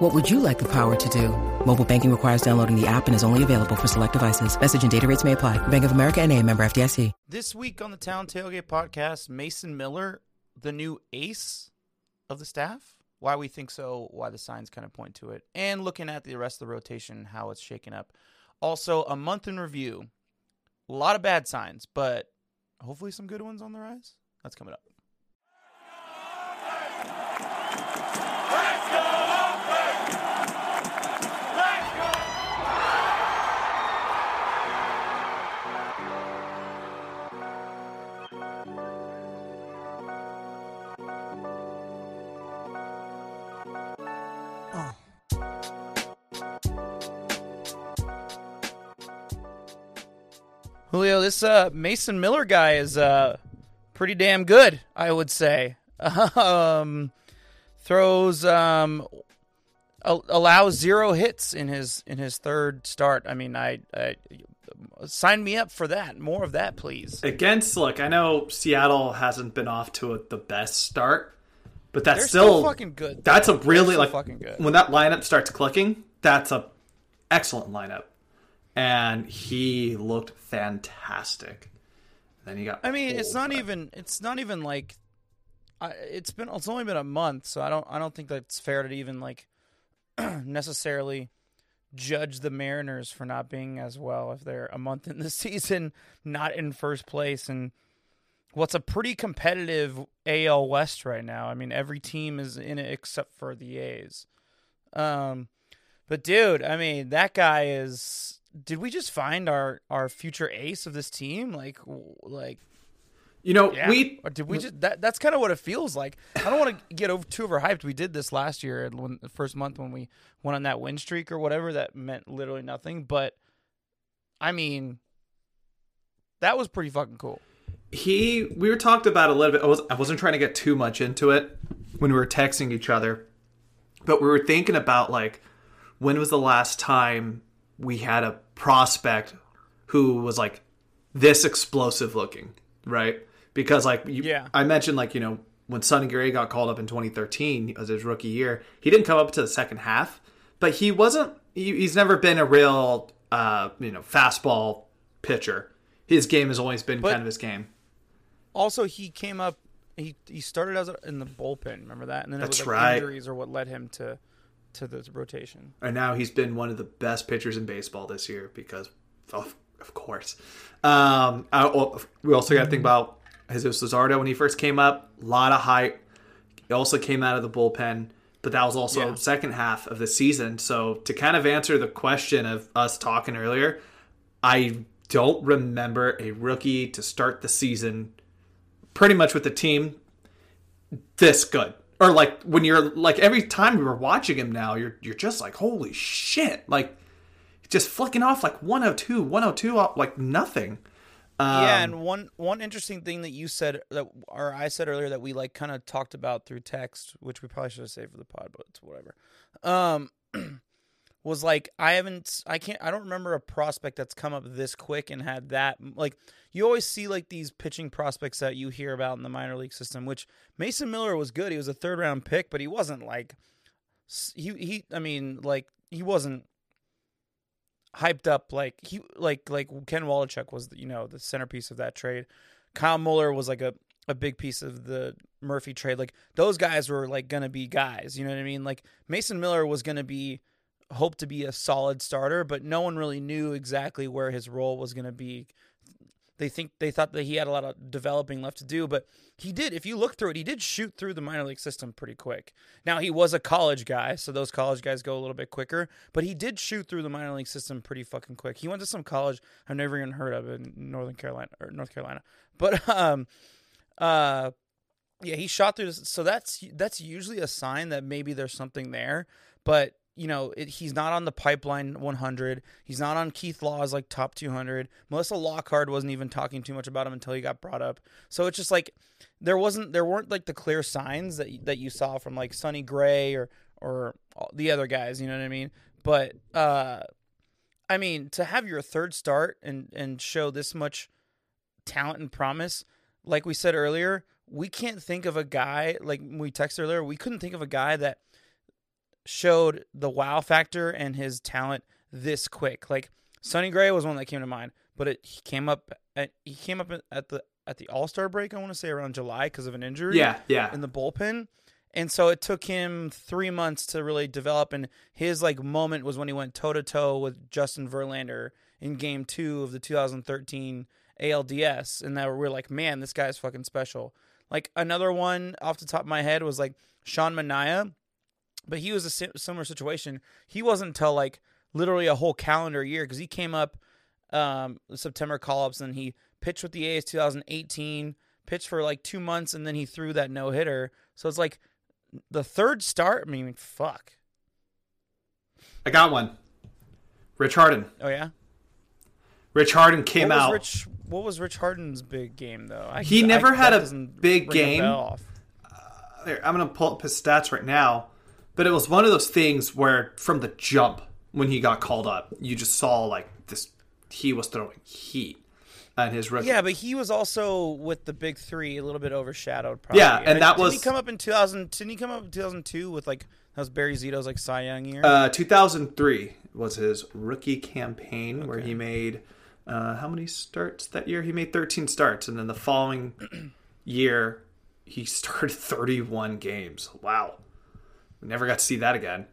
What would you like the power to do? Mobile banking requires downloading the app and is only available for select devices. Message and data rates may apply. Bank of America and a member FDIC. This week on the Town Tailgate podcast, Mason Miller, the new ace of the staff. Why we think so, why the signs kind of point to it, and looking at the rest of the rotation, how it's shaken up. Also, a month in review. A lot of bad signs, but hopefully some good ones on the rise. That's coming up. This uh, Mason Miller guy is uh, pretty damn good, I would say. Um, throws um, allows zero hits in his in his third start. I mean, I, I sign me up for that. More of that, please. Against look, I know Seattle hasn't been off to a, the best start, but that's still, still fucking good. That's a really like fucking good. when that lineup starts clicking. That's a excellent lineup, and he looked fantastic. Then you got. I mean, it's not even. It's not even like. I, it's been. It's only been a month, so I don't. I don't think that's fair to even like necessarily judge the Mariners for not being as well if they're a month in the season, not in first place, and what's a pretty competitive AL West right now. I mean, every team is in it except for the A's. Um, but dude, I mean, that guy is. Did we just find our our future ace of this team? Like, like You know, yeah. we Or did we just that? That's kind of what it feels like. I don't want to get over too overhyped. We did this last year, and when the first month when we went on that win streak or whatever. That meant literally nothing. But I mean, that was pretty fucking cool. he we were talked about a little bit. I was I wasn't trying to get too much into it when we were texting each other, but we were thinking about like when was the last time we had a prospect who was like this explosive looking, right? Because like you, Yeah. I mentioned like you know when Sonny Gray got called up in 2013 as his rookie year, he didn't come up to the second half, but he wasn't. He, he's never been a real uh, you know fastball pitcher. His game has always been But- kind of his game. Also, he came up. He he started as a, in the bullpen. Remember that? And then That's it was like right. injuries or what led him to to the rotation. And now he's been one of the best pitchers in baseball this year because, of, of course. Um, I, we also got to think about Jesus Luzardo when he first came up. A lot of hype. He also came out of the bullpen, but that was also Yeah. second half of the season. So to kind of answer the question of us talking earlier, I don't remember a rookie to start the season pretty much with the team this good. Or like when you're like every time we were watching him now, you're you're just like, holy shit. Like just flicking off like 102, 102 off like nothing. Um, yeah, and one one interesting thing that you said that or I said earlier that we like kind of talked about through text, which we probably should have saved for the pod, but it's whatever. Um was like I haven't I can't I don't remember a prospect that's come up this quick and had that like you always see like these pitching prospects that you hear about in the minor league system, which Mason Miller was good. He was a third round pick, but he wasn't like he he I mean like he wasn't hyped up like he like like Ken Waldichuk was you know the centerpiece of that trade. Kyle Muller was like a a big piece of the Murphy trade. Like those guys were like gonna be guys. You know what I mean? Like Mason Miller was gonna be hoped to be a solid starter, but no one really knew exactly where his role was gonna be. They think they thought that he had a lot of developing left to do, but he did. If you look through it, he did shoot through the minor league system pretty quick. Now he was a college guy, so those college guys go a little bit quicker, but he did shoot through the minor league system pretty fucking quick. He went to some college I've never even heard of in Northern Carolina or North Carolina, but um, uh, yeah, he shot through. This, so that's that's usually a sign that maybe there's something there, but you know, it, he's not on the pipeline 100. He's not on Keith Law's like top 200. Melissa Lockard wasn't even talking too much about him until he got brought up. So it's just like there wasn't there weren't like the clear signs that that you saw from like Sonny Gray or or the other guys. You know what I mean? But uh, I mean to have your third start and and show this much talent and promise, like we said earlier, we can't think of a guy like we texted earlier. We couldn't think of a guy that showed the wow factor and his talent this quick. Like Sonny Gray was one that came to mind, but it he came up at, he came up at the at the All Star break. I want to say around July because of an injury. Yeah, yeah. In the bullpen, and so it took him three months to really develop. And his like moment was when he went toe to toe with Justin Verlander in Game Two of the 2013 ALDS, and that we're like, man, this guy's fucking special. Like another one off the top of my head was like Sean Manaea but he was a similar situation. He wasn't until like literally a whole calendar year because he came up um, September call ups and he pitched with the A's 2018, pitched for like two months, and then he threw that no hitter. So it's like the third start. I mean, fuck. I got one. Rich Harden. Oh yeah. Rich Harden came what out. Rich, what was Rich Harden's big game though? I, he never I, had a big game. Uh, I'm gonna pull up his stats right now. But it was one of those things where from the jump when he got called up, you just saw like this he was throwing heat and his rookie. Yeah, but he was also with the big three a little bit overshadowed. Probably. Yeah, and that didn't was. He come up in 2000? Didn't he come up in 2002 with like that was Barry Zito's like Cy Young year? Uh, 2003 was his rookie campaign okay. where he made uh, how many starts that year? He made 13 starts, and then the following year he started 31 games. Wow. We never got to see that again.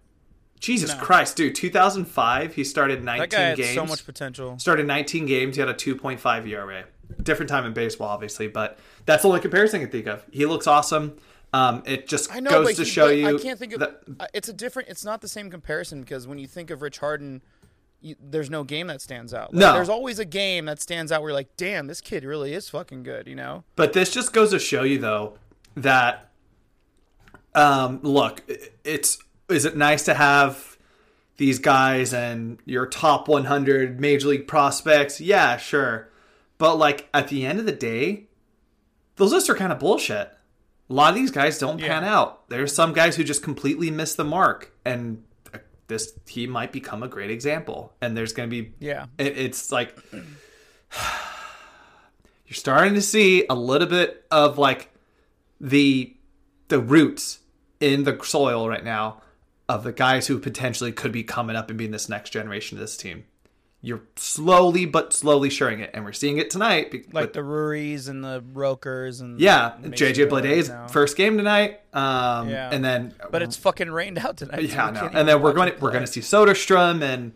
Jesus no. Christ, dude! 2005, he started 19 that guy had games. So much potential. Started 19 games. He had a 2.5 ERA. Different time in baseball, obviously, but that's the only comparison I can think of. He looks awesome. Um, it just know, goes to he, show you. I can't think of. That, it's a different. It's not the same comparison because when you think of Rich Harden, you, there's no game that stands out. Like, no, there's always a game that stands out where you're like, damn, this kid really is fucking good. You know. But this just goes to show you though that um, look, it's is it nice to have these guys and your top 100 major league prospects? Yeah, sure. But like at the end of the day, those lists are kind of bullshit. A lot of these guys don't pan yeah. out. There's some guys who just completely miss the mark, and this he might become a great example. And there's going to be yeah, it, it's like you're starting to see a little bit of like the the roots in the soil right now of the guys who potentially could be coming up and being this next generation of this team. You're slowly but slowly sharing it, and we're seeing it tonight. Like with, the Ruries and the Rookers and yeah, JJ Bleday's first game tonight. Um, yeah, and then but it's fucking rained out tonight. Yeah, so no. and then we're going to, we're going to see Soderstrom and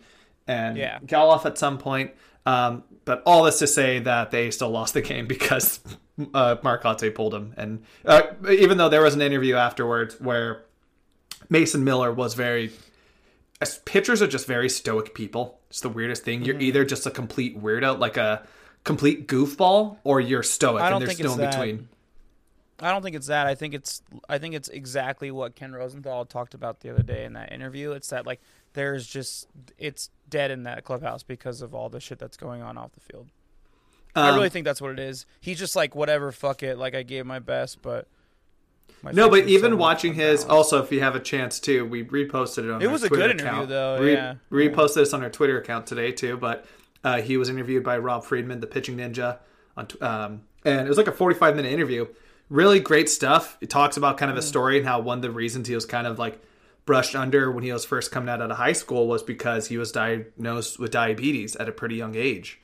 and yeah. Gelof at some point. Um, but all this to say that they still lost the game because uh, Marcotte pulled him. And uh, even though there was an interview afterwards where Mason Miller was very. Pitchers are just very stoic people. It's the weirdest thing. You're mm-hmm. either just a complete weirdo, like a complete goofball, or you're stoic, and there's no in between. I don't think it's that. I think it's I think it's exactly what Ken Rosenthal talked about the other day in that interview. It's that like there's just it's dead in that clubhouse because of all the shit that's going on off the field. Um, I really think that's what it is. He's just like whatever, fuck it. Like I gave my best, but my no. But even watching his, also if you have a chance to, we reposted it on. It was a Twitter good account. interview, though. Re- yeah, reposted this on our Twitter account today too. But uh, he was interviewed by Rob Friedman, the pitching ninja, on um, and it was like a forty-five minute interview. Really great stuff. It talks about kind of a mm. story and how one of the reasons he was kind of like brushed under when he was first coming out of high school was because he was diagnosed with diabetes at a pretty young age.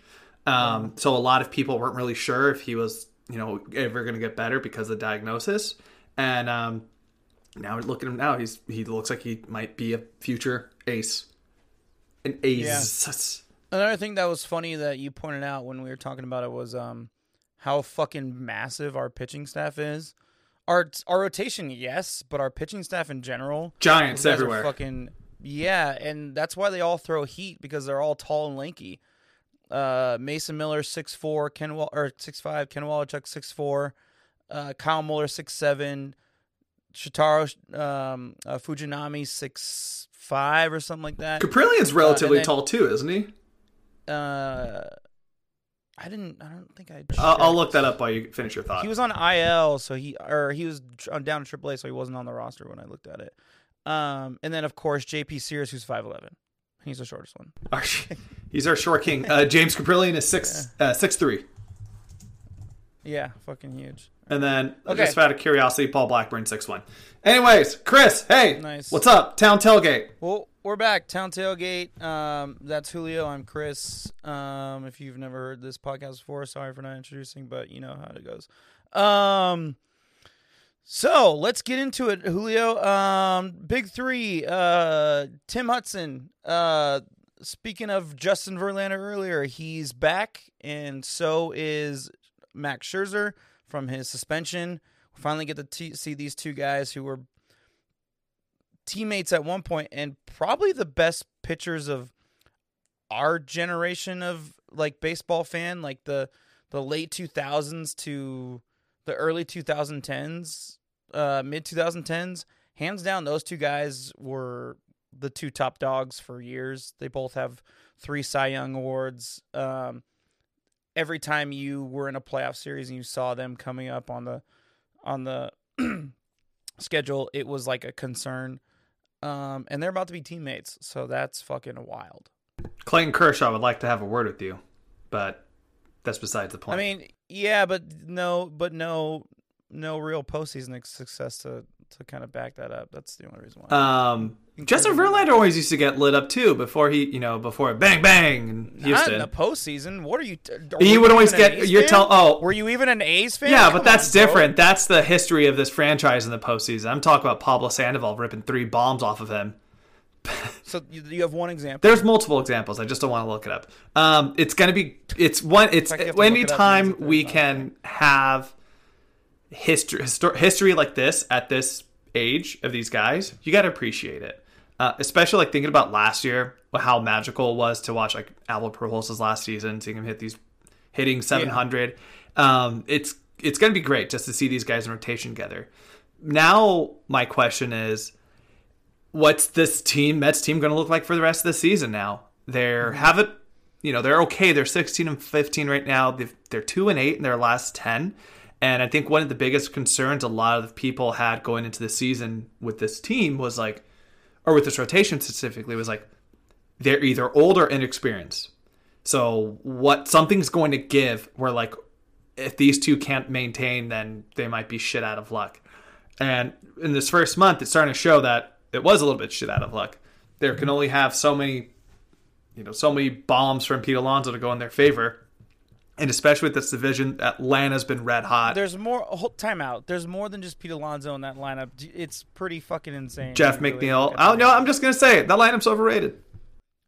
Um, so a lot of people weren't really sure if he was, you know, ever going to get better because of the diagnosis. And um, now look at him now. He's he looks like he might be a future ace. An ace. Yeah. Another thing that was funny that you pointed out when we were talking about it was um, how fucking massive our pitching staff is. Our our rotation, yes, but our pitching staff in general, giants everywhere. Fucking yeah, and that's why they all throw heat because they're all tall and lanky. Uh, Mason Miller six four, Ken Wall or six five, Ken Waldichuk six four, uh, Kyle Muller six seven, Shintaro um, uh, Fujinami six five or something like that. Kaprielian's relatively then- tall too, isn't he? Uh, I didn't. I don't think I. I'll, I'll look that up while you finish your thought. He was on IL, so he or he was on down to AAA, so he wasn't on the roster when I looked at it. Um, and then of course JP Sears, who's five eleven. He's the shortest one. He's our short king. Uh, James Kaprielian is six uh, six three. Yeah, fucking huge. And then Okay. just out of curiosity, Paul Blackburn six one. Anyways, Chris, hey, Nice. what's up? Town tailgate. Well, we're back. Town Tailgate. Um, that's Julio. I'm Chris. Um, if you've never heard this podcast before, sorry for not introducing, but you know how it goes. Um, so let's get into it, Julio. Um, big three. Uh, Tim Hudson. Uh, speaking of Justin Verlander earlier, he's back, and so is Max Scherzer from his suspension. We finally get to t- see these two guys who were teammates at one point and probably the best pitchers of our generation of like baseball fan like the the late 2000s to the early 2010s uh mid 2010s hands down those two guys were the two top dogs for years they both have three cy young awards um every time you were in a playoff series and you saw them coming up on the on the schedule it was like a concern um, and they're about to be teammates, so that's fucking wild. Clayton Kershaw would like to have a word with you, but that's besides the point. I mean, yeah, but no, but no, no real postseason success to to kind of back that up. That's the only reason why. um, Justin Verlander always used to get lit up too before he, you know, before bang bang in Not in Houston. the postseason. What are you? He were would always get. You're tell. Oh, Were you even an A's fan? Yeah, Come but that's on, bro. different. That's the history of this franchise in the postseason. I'm talking about Pablo Sandoval ripping three bombs off of him. So you, you have one example. There's multiple examples. I just don't want to look it up. Um, it's gonna be. It's one. It's fact, you have to look it anytime we can have history histor- history like this at this age of these guys, you got to appreciate it. Uh, especially like thinking about last year, how magical it was to watch like Albert Pujols' last season, seeing him hit these hitting 700. Um, it's it's gonna be great just to see these guys in rotation together. Now my question is, what's this team Mets team going to look like for the rest of the season now? They're have it, you know, they're okay. They're 16 and 15 right now. They've, they're 2 and 8 in their last 10. And I think one of the biggest concerns a lot of people had going into the season with this team was like or with this rotation specifically was like they're either old or inexperienced. So what something's going to give where like if these two can't maintain then they might be shit out of luck. And in this first month, it's starting to show that it was a little bit shit out of luck. There can only have so many, you know, so many bombs from Pete Alonso to go in their favor. And especially with this division, Atlanta's been red hot. There's more. Hold, time out. There's more than just Pete Alonso in that lineup. It's pretty fucking insane. Jeff really McNeil. Oh no, I'm just gonna say it. That lineup's overrated.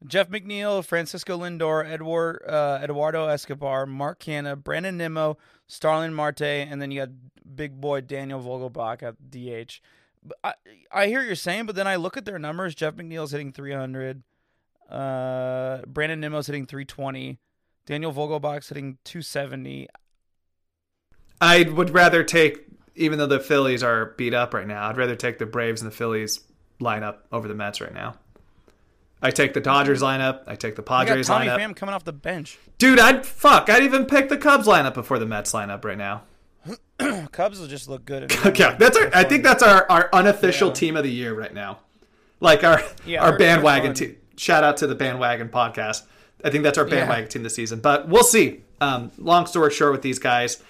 Jeff McNeil, Francisco Lindor, Edward uh, Eduardo Escobar, Mark Canha, Brandon Nimmo, Starling Marte, and then you got big boy Daniel Vogelbach at DH. I, I hear what you're saying, but then I look at their numbers. Jeff McNeil's hitting 300. Uh, Brandon Nimmo's hitting 320. Daniel Vogelbach's hitting 270. I would rather take, even though the Phillies are beat up right now, I'd rather take the Braves and the Phillies lineup over the Mets right now. I take the Dodgers lineup. I take the Padres got Tommy lineup. Pham coming off the bench. Dude, I'd fuck. I'd even pick the Cubs lineup before the Mets lineup right now. Cubs will just look good. Okay, that's our. I think that's our, our unofficial Yeah. team of the year right now. Like our Yeah, our bandwagon team. Shout out to the bandwagon podcast. I think that's our bandwagon team this season. But we'll see. Um, long story short, with these guys,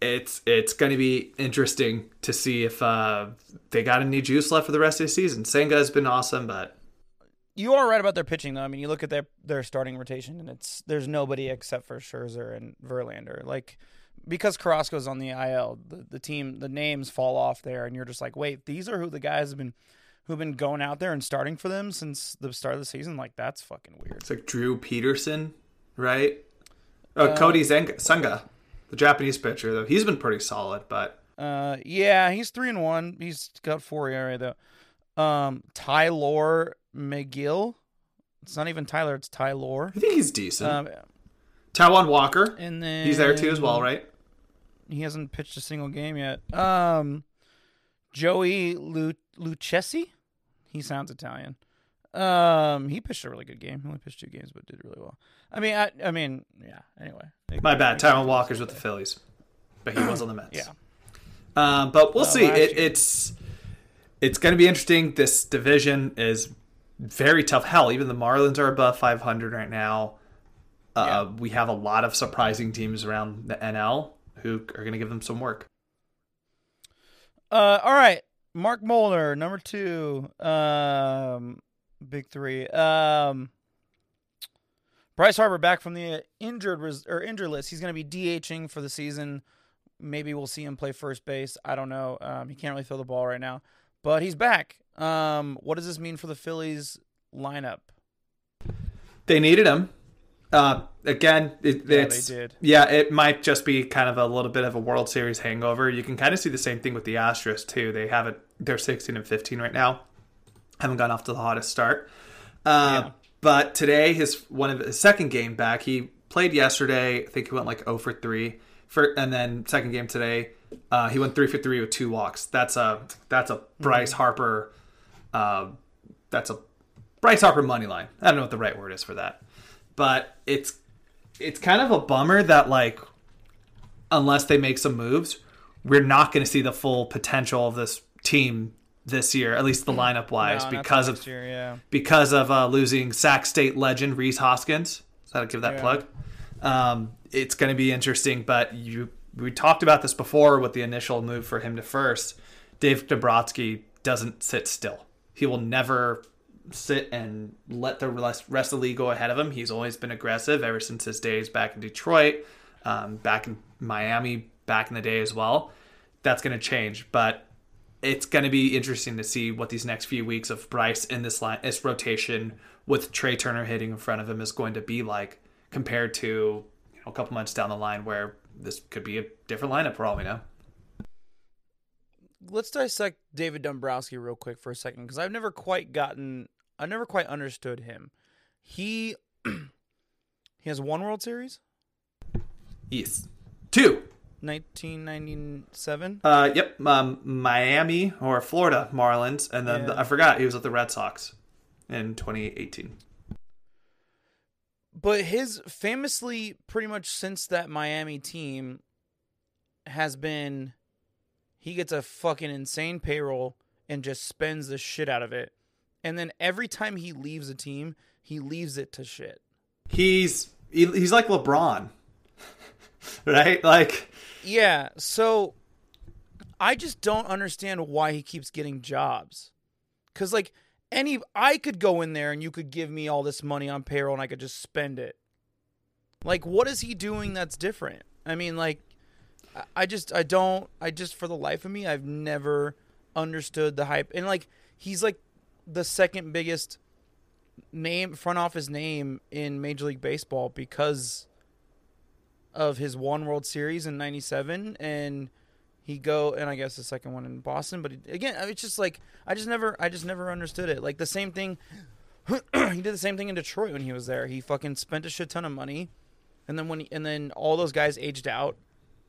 it's it's going to be interesting to see if uh, they got any juice left for the rest of the season. Senga has been awesome, but You are right about their pitching, though. I mean, you look at their their starting rotation, and it's there's nobody except for Scherzer and Verlander. Like because Carrasco's on the IL, the, the team the names fall off there, and you're just like, wait, these are who the guys have been who've been going out there and starting for them since the start of the season. Like that's fucking weird. it's like Drew Peterson, right? Oh, Cody Zenga, Senga, the Japanese pitcher, though he's been pretty solid, but Uh, yeah, he's three and one. He's got four ERA though. Um, Tyler Megill. It's not even Tyler. It's Tyler. I think he's decent. Um, Taijuan Walker, and then he's there too as well, right? He hasn't pitched a single game yet. Um, Joey Lu- Lucchesi. He sounds Italian. Um, he pitched a really good game. He only pitched two games, but did really well. I mean, I, I mean, yeah. Anyway, My bad. Taijuan Walker's with the Phillies, but he was on the Mets. Yeah. Um, but we'll Uh, see. It, it's it's going to be interesting. This division is very tough. Hell, even the Marlins are above 500 right now. Uh, We have a lot of surprising teams around the NL who are going to give them some work. Uh, all right. Mark Molnar, number two. Um, big three. Um, Bryce Harper back from the injured res- or injured list. He's going to be DHing for the season. Maybe we'll see him play first base. I don't know. Um, he can't really throw the ball right now, but he's back. Um, what does this mean for the Phillies lineup? They needed him. Uh, again, it, Yeah, it's. Yeah, it might just be kind of a little bit of a World Series hangover. You can kind of see the same thing with the Astros too. They have it. They're 16 and 15 right now. Haven't gone off to the hottest start. Uh, Yeah. But today, his one of his second game back. He played yesterday. I think he went like 0 for three. For and then second game today, uh, he went three for three with two walks. That's a that's a Bryce Harper. Uh, that's a Bryce Harper money line. I don't know what the right word is for that, but it's it's kind of a bummer that like unless they make some moves, we're not going to see the full potential of this team this year, at least the lineup wise, No, because of year, yeah. because of uh, losing Sac State legend Rhys Hoskins. So I'll give that Yeah. plug. Um, it's going to be interesting, but you we talked about this before with the initial move for him to first. Dave Dombrowski doesn't sit still. He will never sit and let the rest of the league go ahead of him. He's always been aggressive ever since his days back in Detroit, um, back in Miami, back in the day as well. That's going to change, but it's going to be interesting to see what these next few weeks of Bryce in this line, this rotation with Trey Turner hitting in front of him is going to be like compared to you know, a couple months down the line where this could be a different lineup for all we know. let's dissect David Dombrowski real quick for a second because I've never quite gotten, I never quite understood him. He he has one World Series, Yes, two. 1997. Uh, yep, um, Miami or Florida Marlins, and then the, I forgot he was with the Red Sox in 2018. But his famously, pretty much since that Miami team has been, he gets a fucking insane payroll and just spends the shit out of it. And then every time he leaves a team, he leaves it to shit. He's he, he's like LeBron, right? Like Yeah, so I just don't understand why he keeps getting jobs. Cuz like any I could go in there and you could give me all this money on payroll and I could just spend it. Like what is he doing that's different? I mean like I just I don't I just for the life of me I've never understood the hype. And like he's like the second biggest name front office name in Major League Baseball because of his one World Series in '97, and he go and I guess the second one in Boston. But again, it's just like I just never, I just never understood it. Like the same thing, he did the same thing in Detroit when he was there. He fucking spent a shit ton of money, and then when he, and then all those guys aged out,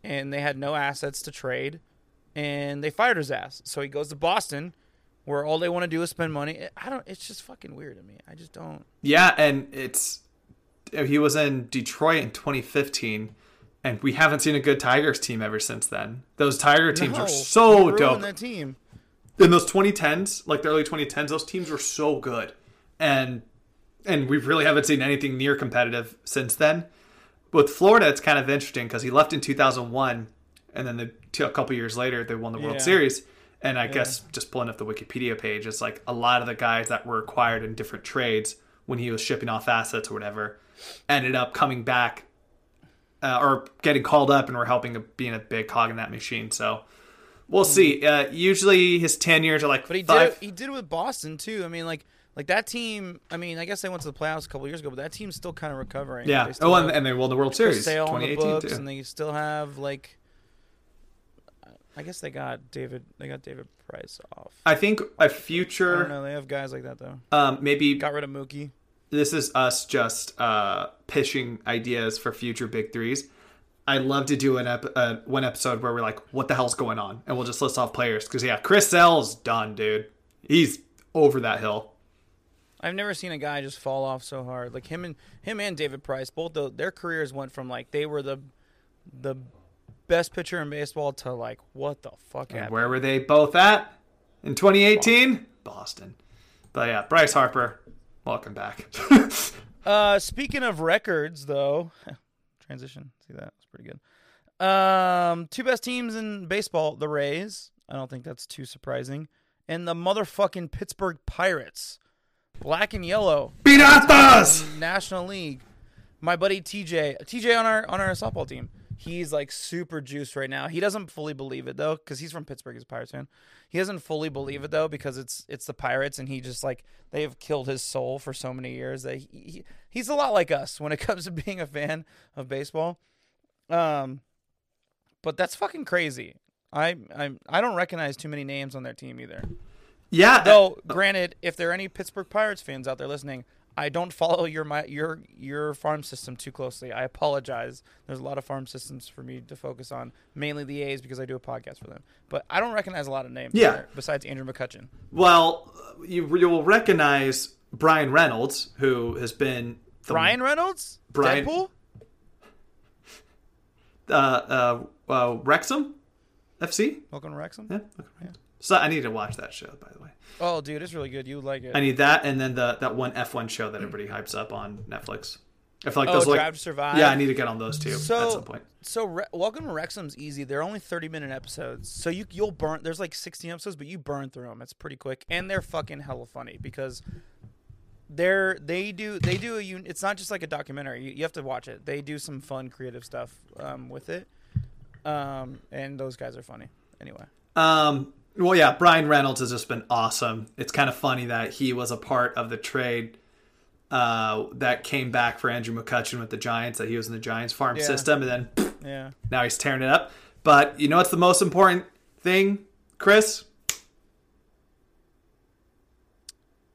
and they had no assets to trade, and they fired his ass. So he goes to Boston, where all they want to do is spend money. I don't. It's just fucking weird to me. I just don't. Yeah, and it's uh, he was in Detroit in 2015, and we haven't seen a good Tigers team ever since then. Those Tiger teams No, are so dope. That team. In those 2010s, like the early 2010s, those teams were so good, and and we really haven't seen anything near competitive since then. With Florida, it's kind of interesting because he left in 2001, and then the, a couple years later they won the World Yeah. Series. And I guess just pulling up the Wikipedia page, it's like a lot of the guys that were acquired in different trades when he was shipping off assets or whatever ended up coming back uh, or getting called up and were helping being a big cog in that machine. So we'll see. Uh, usually his tenures are like. But he did five. it, he did it with Boston too. I mean, like like that team. I mean, I guess they went to the playoffs a couple years ago, but that team's still kind of recovering. yeah. Oh, and, and they won the World Chris Series Sale on the 2018 books, too. and they still have like. I guess they got David. They got David Price off. I think a I don't future, know. They have guys like that though. um, maybe Got rid of Mookie. this is us just uh, pitching ideas for future big threes. I love to do an ep- uh, one episode where we're like, what the hell's going on, and we'll just list off players because yeah, Chris Sale's done, dude. He's over that hill. I've never seen a guy just fall off so hard. Like him and him and David Price, both the, their careers went from like they were the the best pitcher in baseball to like what the fuck And happened? where were they both at in 2018? Boston. But yeah, Bryce Harper, welcome back. Uh, speaking of records, though, transition. See that? That's pretty good. Um, two best teams in baseball: the Rays. I don't think that's too surprising, and the motherfucking Pittsburgh Pirates, black and yellow, Piratas! National League. My buddy TJ, TJ on our on our softball team. He's like super juiced right now. He doesn't fully believe it though, because he's from Pittsburgh. He's a Pirates fan. He doesn't fully believe it though, because it's it's the Pirates, and he just like they have killed his soul for so many years that he, he he's a lot like us when it comes to being a fan of baseball. Um, but that's fucking crazy. I I I don't recognize too many names on their team either. Yeah, Though, granted, if there are any Pittsburgh Pirates fans out there listening, I don't follow your my your your farm system too closely. I apologize. There's a lot of farm systems for me to focus on, mainly the A's because I do a podcast for them. But I don't recognize a lot of names. Yeah. there besides Andrew McCutchen. Well, you you will recognize Bryan Reynolds, who has been the, Brian Reynolds, Brian- Deadpool. uh, uh, uh, Wrexham FC. Welcome to Wrexham. Yeah. okay. So I need to watch that show, by the way. Oh, dude, it's really good. You like it. I need that, and then the that one F1 show that everybody hypes up on Netflix. I feel like Oh, those are like Drive to Survive? Yeah, I need to get on those too So- at some point. So Re- welcome to Wrexham's easy. They're only thirty minute episodes, so you you'll burn. There's like sixteen episodes, but you burn through them. It's pretty quick, and they're fucking hella funny because they're they do they do a un- It's not just like a documentary. You, you have to watch it. They do some fun, creative stuff um, with it, um, and those guys are funny. Anyway, Um, well, yeah, Bryan Reynolds has just been awesome. It's kind of funny that he was a part of the trade uh, that came back for Andrew McCutchen with the Giants, that he was in the Giants farm Yeah. system, and then pff, yeah. now he's tearing it up. But you know what's the most important thing, Chris?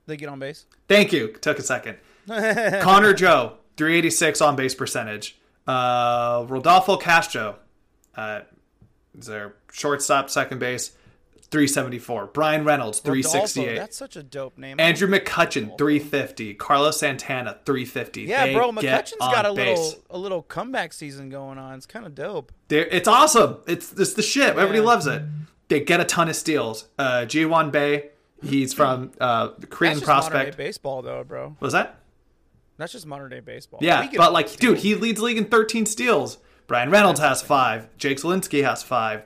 They get on base. Thank you. Took a second. Connor Joe, 386 on base percentage. Uh, Rodolfo Castro, uh, is their shortstop, second base, 374. Bryan Reynolds, Rodolfo, 368. That's such a dope name. Andrew McCutchen, 350. Carlos Santana, 350. Yeah, They bro, McCutchen's got a base. little a little comeback season going on. It's kind of dope. They're, it's awesome. It's it's the shit. Everybody loves it. They get a ton of steals. Uh, Ji Hwan Bae, he's from uh, Korean That's prospect. baseball, though, bro. What was that? That's just modern day baseball. Yeah, but like, the dude, he leads the league in 13 steals. Bryan Reynolds has five. Jake Zielinski has five.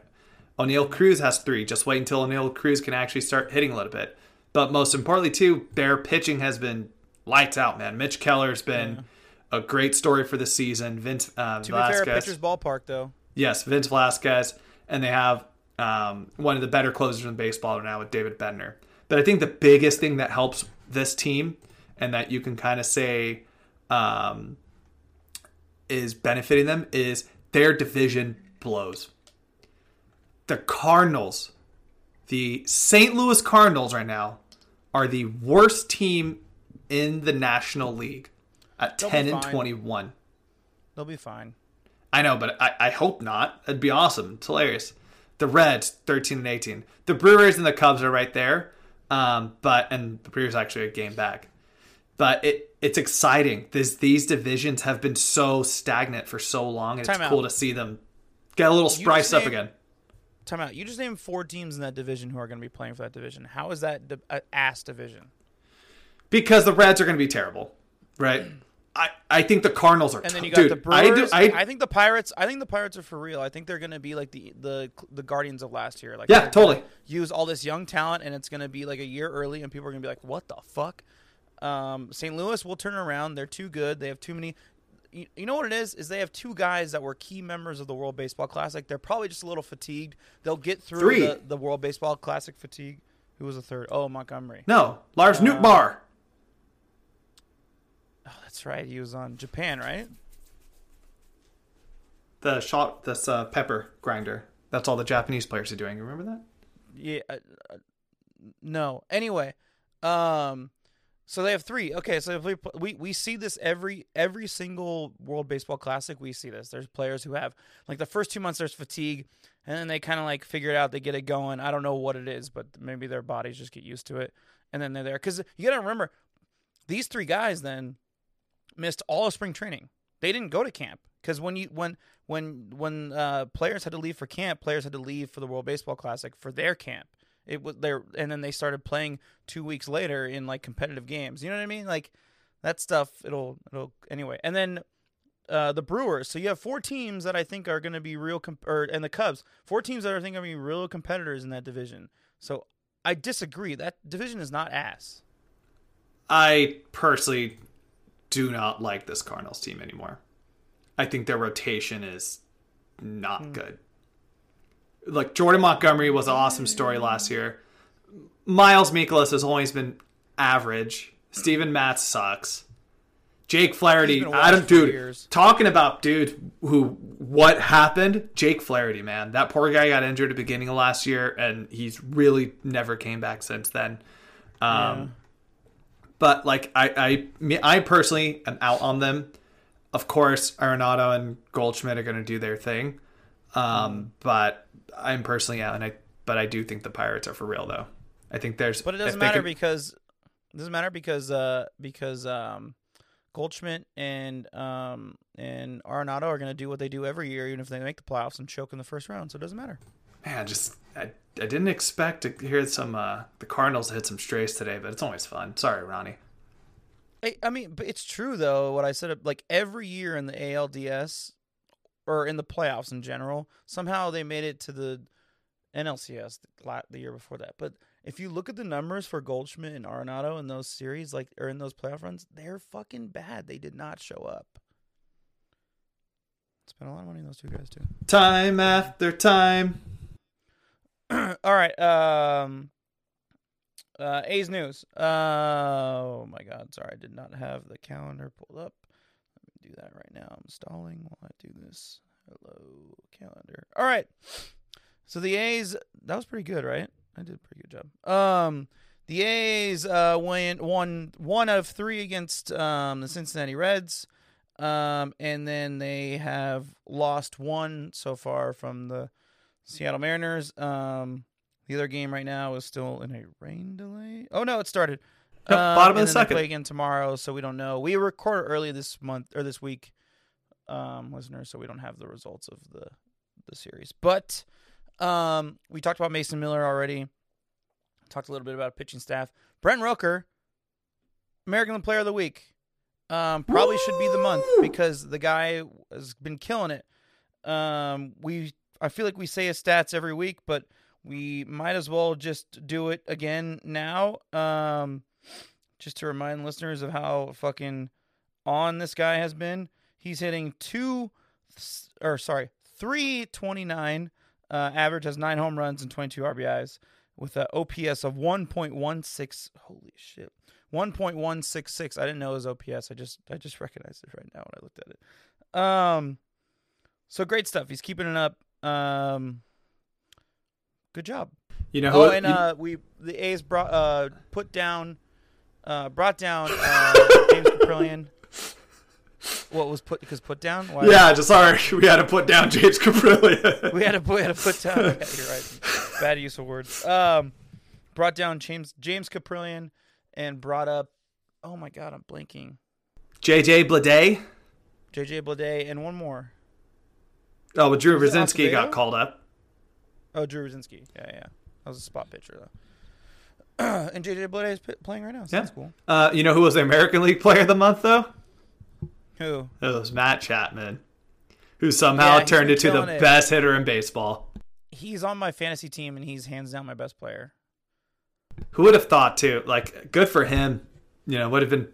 Oneil Cruz has three. Just wait until Oneil Cruz can actually start hitting a little bit. But most importantly, too, their pitching has been lights out, man. Mitch Keller's been a great story for the season. Vince uh, to be fair, Velasquez, pitcher's ballpark though. yes, Vince Velasquez, and they have um, one of the better closers in baseball right now with David Bednar. But I think the biggest thing that helps this team, and that you can kind of say um, is benefiting them, is their division blows. The Cardinals, the St. Louis Cardinals, right now are the worst team in the National League at They'll ten and twenty-one. They'll be fine. I know, but I, I hope not. It'd be awesome. It's hilarious. The Reds, 13 and 18. The Brewers and the Cubs are right there. Um, but and the Brewers actually a game back. But it it's exciting. This these divisions have been so stagnant for so long, and Time it's out. cool to see them get a little You spiced up again. Time out. You just named four teams in that division who are going to be playing for that division. How is that di- a ass division? Because the Reds are going to be terrible, right? I, I think the Cardinals are. And then you got dude, the Brewers. I do. I, I think the Pirates. I think the Pirates are for real. I think they're going to be like the the the Guardians of last year. Like Yeah, totally. Use all this young talent, and it's going to be like a year early, and people are going to be like, "What the fuck?" Um, St. Louis will turn around. They're too good. They have too many. You, you know what it is? Is they have two guys that were key members of the World Baseball Classic. They're probably just a little fatigued. They'll get through Three. the, the World Baseball Classic fatigue. Who was the third? Oh, Montgomery. no, Lars Uh, Nootbaar. Oh, that's right. He was on Japan, right? The shot, this uh, pepper grinder. That's all the Japanese players are doing. Remember that? Yeah. Uh, uh, no. Anyway, um, So they have three. Okay, so we, we we see this every every single World Baseball Classic. We see this. There's players who have like the first two months there's fatigue, and then they kind of like figure it out. They get it going. I don't know what it is, but maybe their bodies just get used to it, and then they're there. Because you got to remember, these three guys then missed all of spring training. They didn't go to camp because when you when when when uh, players had to leave for camp, players had to leave for the World Baseball Classic for their camp. It was there, and then they started playing two weeks later in like competitive games. You know what I mean? Like that stuff. It'll it'll anyway. And then uh, the Brewers. So you have four teams that I think are going to be real, comp- or and the Cubs. Four teams that I think are going to be real competitors in that division. So I disagree. That division is not ass. I personally do not like this Cardinals team anymore. I think their rotation is not hmm. good like Jordan Montgomery was an awesome story last year. Miles Mikolas has always been average. Steven Matz sucks. Jake Flaherty, Adam, dude, years. talking about dude who what happened? Jake Flaherty, man, that poor guy got injured at the beginning of last year, and he's really never came back since then. Um, yeah. But like I, I, I personally am out on them. Of course, Arenado and Goldschmidt are going to do their thing, um, but I'm personally out, and I but I do think the Pirates are for real though. I think there's but it doesn't matter could, because it doesn't matter because uh because um Goldschmidt and um and Arenado are going to do what they do every year, even if they make the playoffs and choke in the first round. So it doesn't matter. Man, just I, I didn't expect to hear some uh the Cardinals hit some strays today, but it's always fun. Sorry, Ronnie. I, I mean, but it's true though. What I said, like every year in the ALDS, or in the playoffs in general. Somehow they made it to the NLCS the year before that. But if you look at the numbers for Goldschmidt and Arenado in those series, like or in those playoff runs, they're fucking bad. They did not show up. Spent a lot of money on those two guys too. Time after time. All right. Um. Uh, A's news. Uh, oh my God! Sorry, I did not have the calendar pulled up do that right now. I'm stalling while I do this. Hello, calendar. All right. So the A's, that was pretty good, right? I did a pretty good job. Um, the A's uh, went one one out of three against um, the Cincinnati Reds, um, and then they have lost one so far from the Seattle Mariners. Um, the other game right now is still in a rain delay. Oh no, it started. Nope, uh, bottom of the second. Play again tomorrow, so we don't know. We record early this month or this week, um, listeners, so we don't have the results of the the series. But um, we talked about Mason Miller already. Talked a little bit about pitching staff. Brent Rooker, American Player of the Week, um, probably Woo! should be the month because the guy has been killing it. Um, we I feel like we say his stats every week, but we might as well just do it again now. Um, just to remind listeners of how fucking on this guy has been. He's hitting two, or sorry, three twenty nine. Uh, average has nine home runs and twenty two RBIs with an OPS of one point one six. Holy shit, one point one six six. I didn't know it was OPS. I just I just recognized it right now when I looked at it. Um, so great stuff. He's keeping it up. Um, good job. You know, who, oh, and uh, we the A's brought uh put down, uh brought down uh, James Kaprielian. What was put because put down? Why yeah, just sorry, we had to put down James Kaprielian. we had to we had to put down. You're right. Bad use of words. Um, brought down James James Kaprielian and brought up. Oh my God, I'm blinking. JJ Bleday. JJ Bleday and one more. Oh, but Drew Rucinski got called up. Oh, Drew Rucinski. Yeah, yeah. That was a spot pitcher though. and JJ Bleday is p- playing right now. So yeah. that's cool. Uh, you know who was the American League Player of the Month though? Who? It was Matt Chapman, who somehow yeah, turned into the it. best hitter in baseball. He's on my fantasy team, and he's hands down my best player. Who would have thought too? Like, good for him. You know, would have been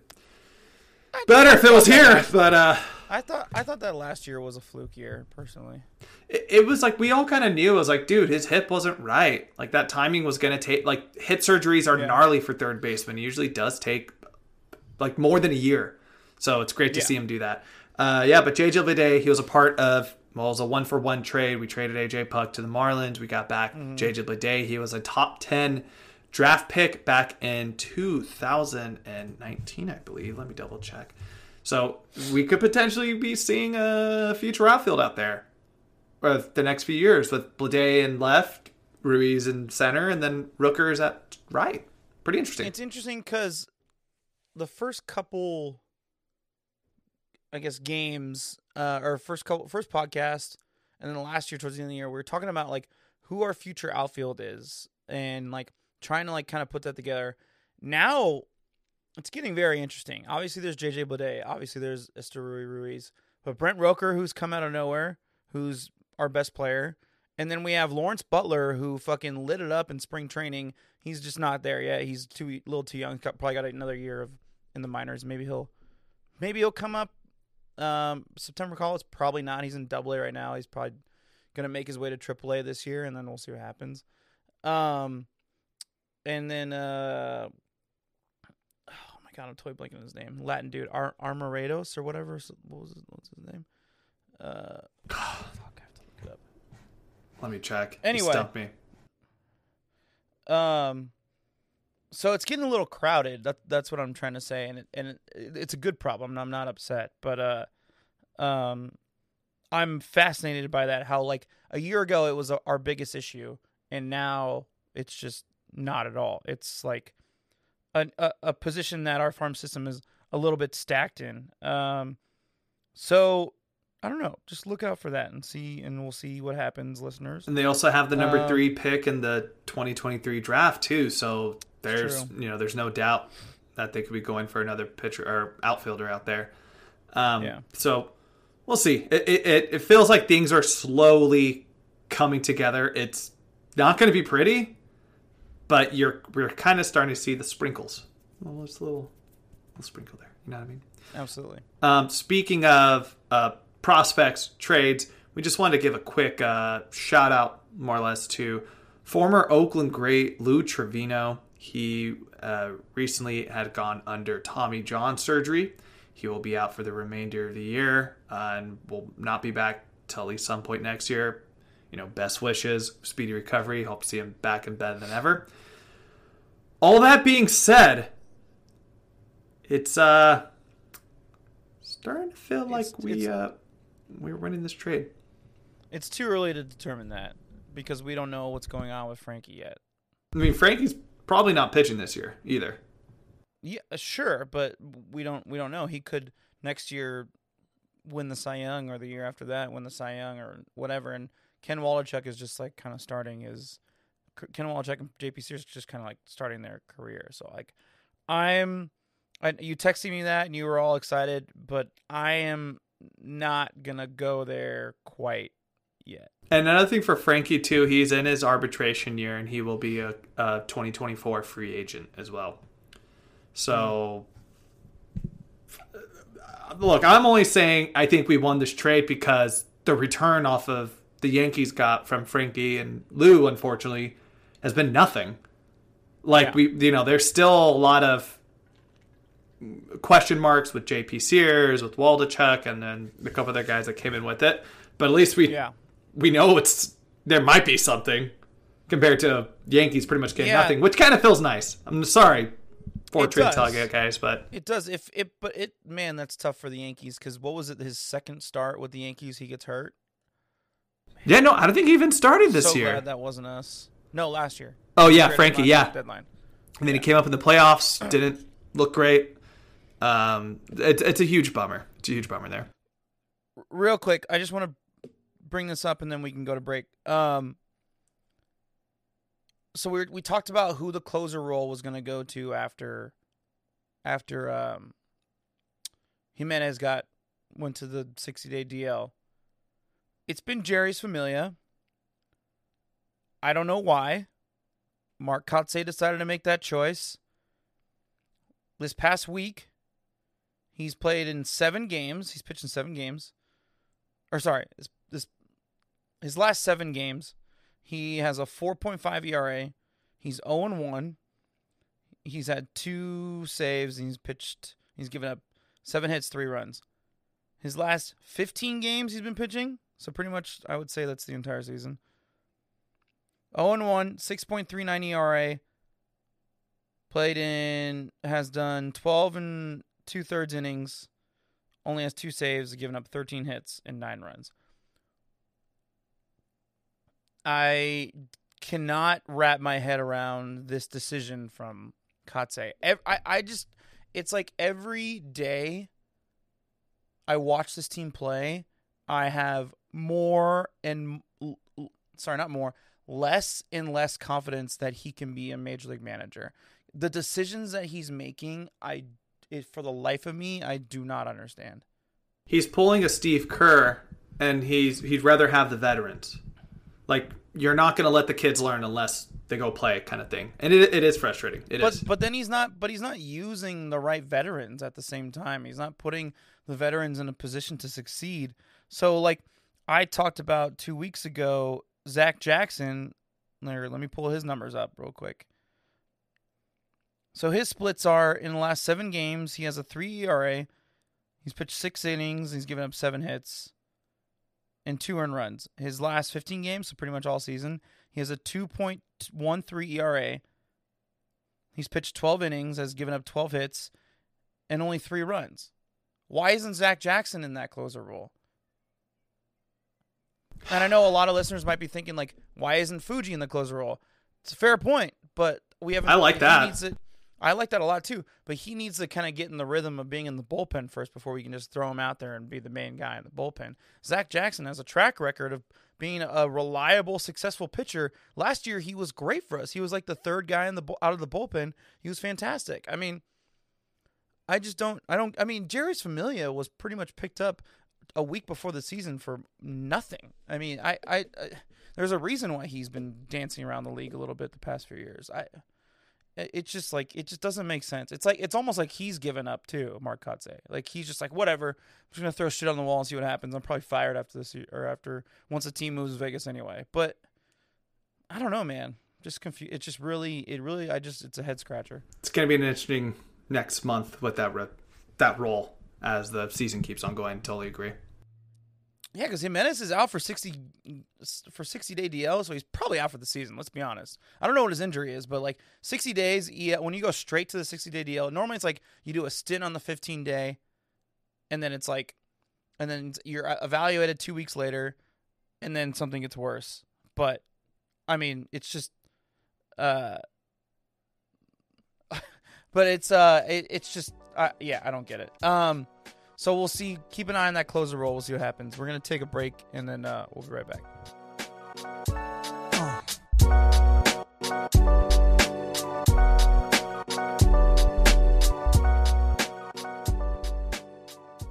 better if it was here, but uh I thought I thought that last year was a fluke year, personally. It, it was like we all kind of knew. It was like, dude, his hip wasn't right. Like that timing was gonna take. Like hip surgeries are yeah. gnarly for third baseman. It usually does take like more than a year. So it's great to yeah. see him do that. Uh, yeah, but JJ Bleday, he was a part of. Well, it was a one for one trade. We traded AJ Puk to the Marlins. We got back mm-hmm. JJ Bleday. He was a top ten draft pick back in 2019, I believe. Let me double check. So we could potentially be seeing a future outfield out there for the next few years with Blade in left, Ruiz in center, and then Rookers at right. Pretty interesting. It's interesting because the first couple, I guess, games uh, or first couple, first podcast, and then last year towards the end of the year, we were talking about like who our future outfield is, and like trying to like kind of put that together. Now it's getting very interesting. Obviously, there's JJ Bleday. Obviously, there's Esteury Ruiz. But Brent Rooker, who's come out of nowhere, who's our best player. And then we have Lawrence Butler, who fucking lit it up in spring training. He's just not there yet. He's too a little too young. Probably got another year of in the minors. Maybe he'll, maybe he'll come up. Um, September call. It's probably not. He's in Double A right now. He's probably gonna make his way to Triple A this year, and then we'll see what happens. Um, and then uh, god, I'm totally blanking his name. Latin dude, Ar- Armorados or whatever. What was his, what's his name? Uh, fuck, I have to look it up. Let me check. Anyway. You stumped me. Um, so it's getting a little crowded. That that's what I'm trying to say, and it, and it, it's a good problem. I'm not upset, but uh, um, I'm fascinated by that. How like a year ago it was our biggest issue, and now it's just not at all. It's like a a, a position that our farm system is a little bit stacked in. Um, so I don't know. Just look out for that and see, and we'll see what happens, listeners. And they also have the number Um, three pick in the 2023 draft too. So there's you know there's no doubt that they could be going for another pitcher or outfielder out there. Um, Yeah. So we'll see. It, it it it feels like things are slowly coming together. It's not going to be pretty, but you're we're kind of starting to see the sprinkles. Well, there's a little little sprinkle there. You know what I mean? Absolutely. Um, speaking of uh, prospects, trades, we just wanted to give a quick uh, shout out, more or less, to former Oakland great Lou Trivino. He uh, recently had gone under Tommy John surgery. He will be out for the remainder of the year uh, and will not be back till at least some point next year. You know, best wishes, speedy recovery. Hope to see him back in bed than ever. All that being said, it's uh starting to feel like we uh we're winning this trade. It's too early to determine that because we don't know what's going on with Frankie yet. I mean, Frankie's probably not pitching this year either. Yeah, uh, sure, but we don't we don't know. He could next year win the Cy Young or the year after that win the Cy Young or whatever. And Ken Waldichuk is just like kind of starting his Ken Waldichuk and JP Sears just kind of like starting their career. So like I'm I, you texted me that and you were all excited, but I am not gonna go there quite yet. And another thing for Frankie too, he's in his arbitration year and he will be a, a 2024 free agent as well. So uh, look, I'm only saying I think we won this trade because the return off of the Yankees got from Frankie and Lou unfortunately has been nothing. Like Yeah. we you know, there's still a lot of question marks with JP Sears, with Waldichuk, and then a couple other guys that came in with it. But at least we Yeah. we know it's there might be something compared to Yankees pretty much getting Yeah. nothing, which kind of feels nice. I'm sorry for trade talk, guys, but It does. If it, but it, man, that's tough for the Yankees because what was it? His second start with the Yankees, he gets hurt. Yeah, no, I don't think he even started this so year. glad that wasn't us. No, last year. Oh yeah, Frankie, yeah, Deadline. and then he came up in the playoffs, didn't look great. Um, it's it's a huge bummer. It's a huge bummer there. Real quick, I just want to bring this up and then we can go to break. Um, so we we talked about who the closer role was going to go to after after um Jimenez got went to the 60 day DL. It's been Jeurys Familia. I don't know why. Mark Kotsay decided to make that choice. This past week, he's played in seven games. He's pitched in seven games. Or sorry, this, this his last seven games, he has a 4.5 ERA. He's 0 1. He's had two saves and he's pitched. He's given up seven hits, three runs. His last 15 games he's been pitching, so pretty much I would say that's the entire season. 0 1, 6.39 ERA, Played in has done 12 and two thirds innings, only has two saves, given up 13 hits and nine runs. I cannot wrap my head around this decision from Kotsay. I, I just, it's like every day I watch this team play, I have more and, sorry, not more, less and less confidence that he can be a major league manager. The decisions that he's making, I, it, for the life of me, I do not understand. He's pulling a Steve Kerr, and he's he'd rather have the veterans. Like you're not going to let the kids learn unless they go play, kind of thing. And it, it is frustrating. It but is. but then he's not but he's not using the right veterans at the same time. He's not putting the veterans in a position to succeed. So like I talked about two weeks ago, Zach Jackson. There, let me pull his numbers up real quick. So his splits are in the last seven games, he has a three ERA. He's pitched six innings. He's given up seven hits and two earned runs. His last 15 games, so pretty much all season, he has a 2.13 ERA. He's pitched 12 innings, has given up 12 hits, and only three runs. Why isn't Zach Jackson in that closer role? And I know a lot of listeners might be thinking, like, why isn't Fuji in the closer role? It's a fair point, but we haven't. I like that. to- I like that a lot too, but he needs to kind of get in the rhythm of being in the bullpen first before we can just throw him out there and be the main guy in the bullpen. Zach Jackson has a track record of being a reliable, successful pitcher. Last year, he was great for us. He was like the third guy in the out of the bullpen. He was fantastic. I mean, I just don't. I don't. I mean, Jeurys Familia was pretty much picked up a week before the season for nothing. I mean, I, I, I there's a reason why he's been dancing around the league a little bit the past few years. I, it- it's just like it just doesn't make sense. It's like it's almost like he's given up too, Mark Kotsay. Like he's just like whatever. I'm just gonna throw shit on the wall and see what happens. I'm probably fired after this or after once the team moves to Vegas anyway. But I don't know, man. Just confused. It's just really, it really. I just it's a head scratcher. it's to be an interesting next month with that re- that role as the season keeps on going. Totally agree. Yeah, because Jimenez is out for sixty for sixty day DL, so he's probably out for the season. Let's be honest. I don't know what his injury is, but like sixty days, yeah. When you go straight to the sixty day DL, normally it's like you do a stint on the fifteen day, and then it's like, and then you're uh, evaluated two weeks later, and then something gets worse. But I mean, it's just, uh, but it's uh, it, it's just, uh, yeah, I don't get it. Um. So we'll see. Keep an eye on that closer roll. We'll see what happens. We're gonna take a break and then uh, we'll be right back.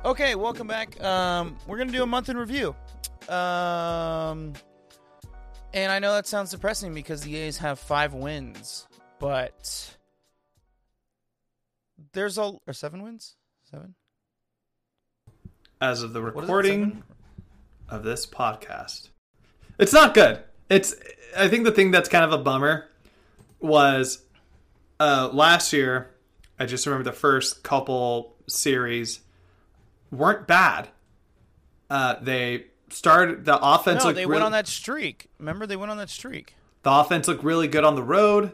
Okay, welcome back. Um, we're gonna do a month in review. Um, and I know that sounds depressing because the A's have five wins, but there's a or seven wins, seven. As of the is it, recording of this podcast, it's not good. It's. I think the thing that's kind of a bummer was uh, last year. I just remember the first couple series weren't bad. Uh, they started the offense. No, they really, went on that streak. Remember, they went on that streak. The offense looked really good on the road.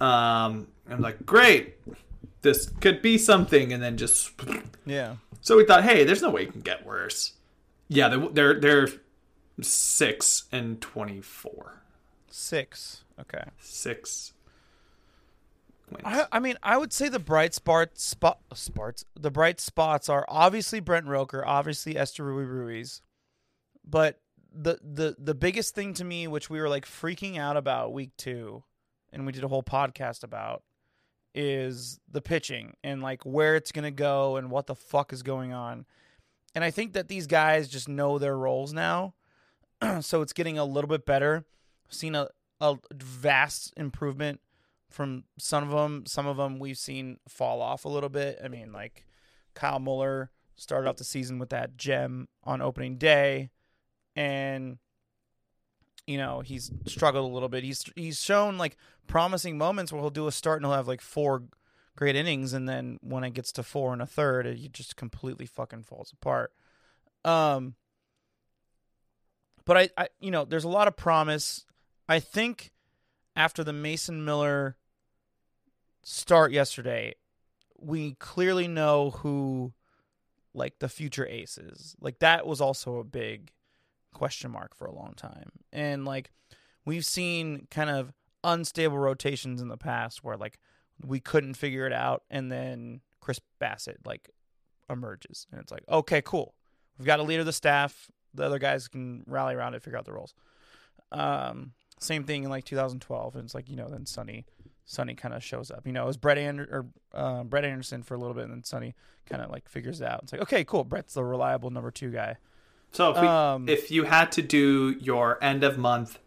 Um, I'm like, great, this could be something, and then just Yeah. so we thought, hey, there's no way it can get worse. Yeah, they- they're they're six and twenty four. Six. Okay. Six. I, I mean, I would say the bright spot spot spots. The bright spots are obviously Brent Rooker, obviously Esteury Rui Ruiz, but the the the biggest thing to me, which we were like freaking out about week two, and we did a whole podcast about, is the pitching and like where it's gonna go and what the fuck is going on. And I think that these guys just know their roles now, so it's getting a little bit better. I've seen a a vast improvement from some of them. Some of them we've seen fall off a little bit. I mean, like Kyle Muller started off the season with that gem on opening day, and you know he's struggled a little bit. He's he's shown like promising moments where he'll do a start and he'll have like four great innings, and then when it gets to four and a third, it just completely fucking falls apart. Um, but I, I you know, there's a lot of promise. I think after the Mason Miller start yesterday, we clearly know who like the future aces. Like that was also a big question mark for a long time. And like we've seen kind of unstable rotations in the past where like we couldn't figure it out and then Chris Bassitt like emerges and it's like, okay, cool. We've got a leader of the staff. The other guys can rally around it, figure out the roles. Um, same thing in like 2012, and it's like you know then Sonny, Sonny kind of shows up. You know, it was Brett Ander- or uh, Brett Anderson for a little bit, and then Sonny kind of like figures it out. It's like okay, cool. Brett's the reliable number two guy. So if, we, Um, if you had to do your end of month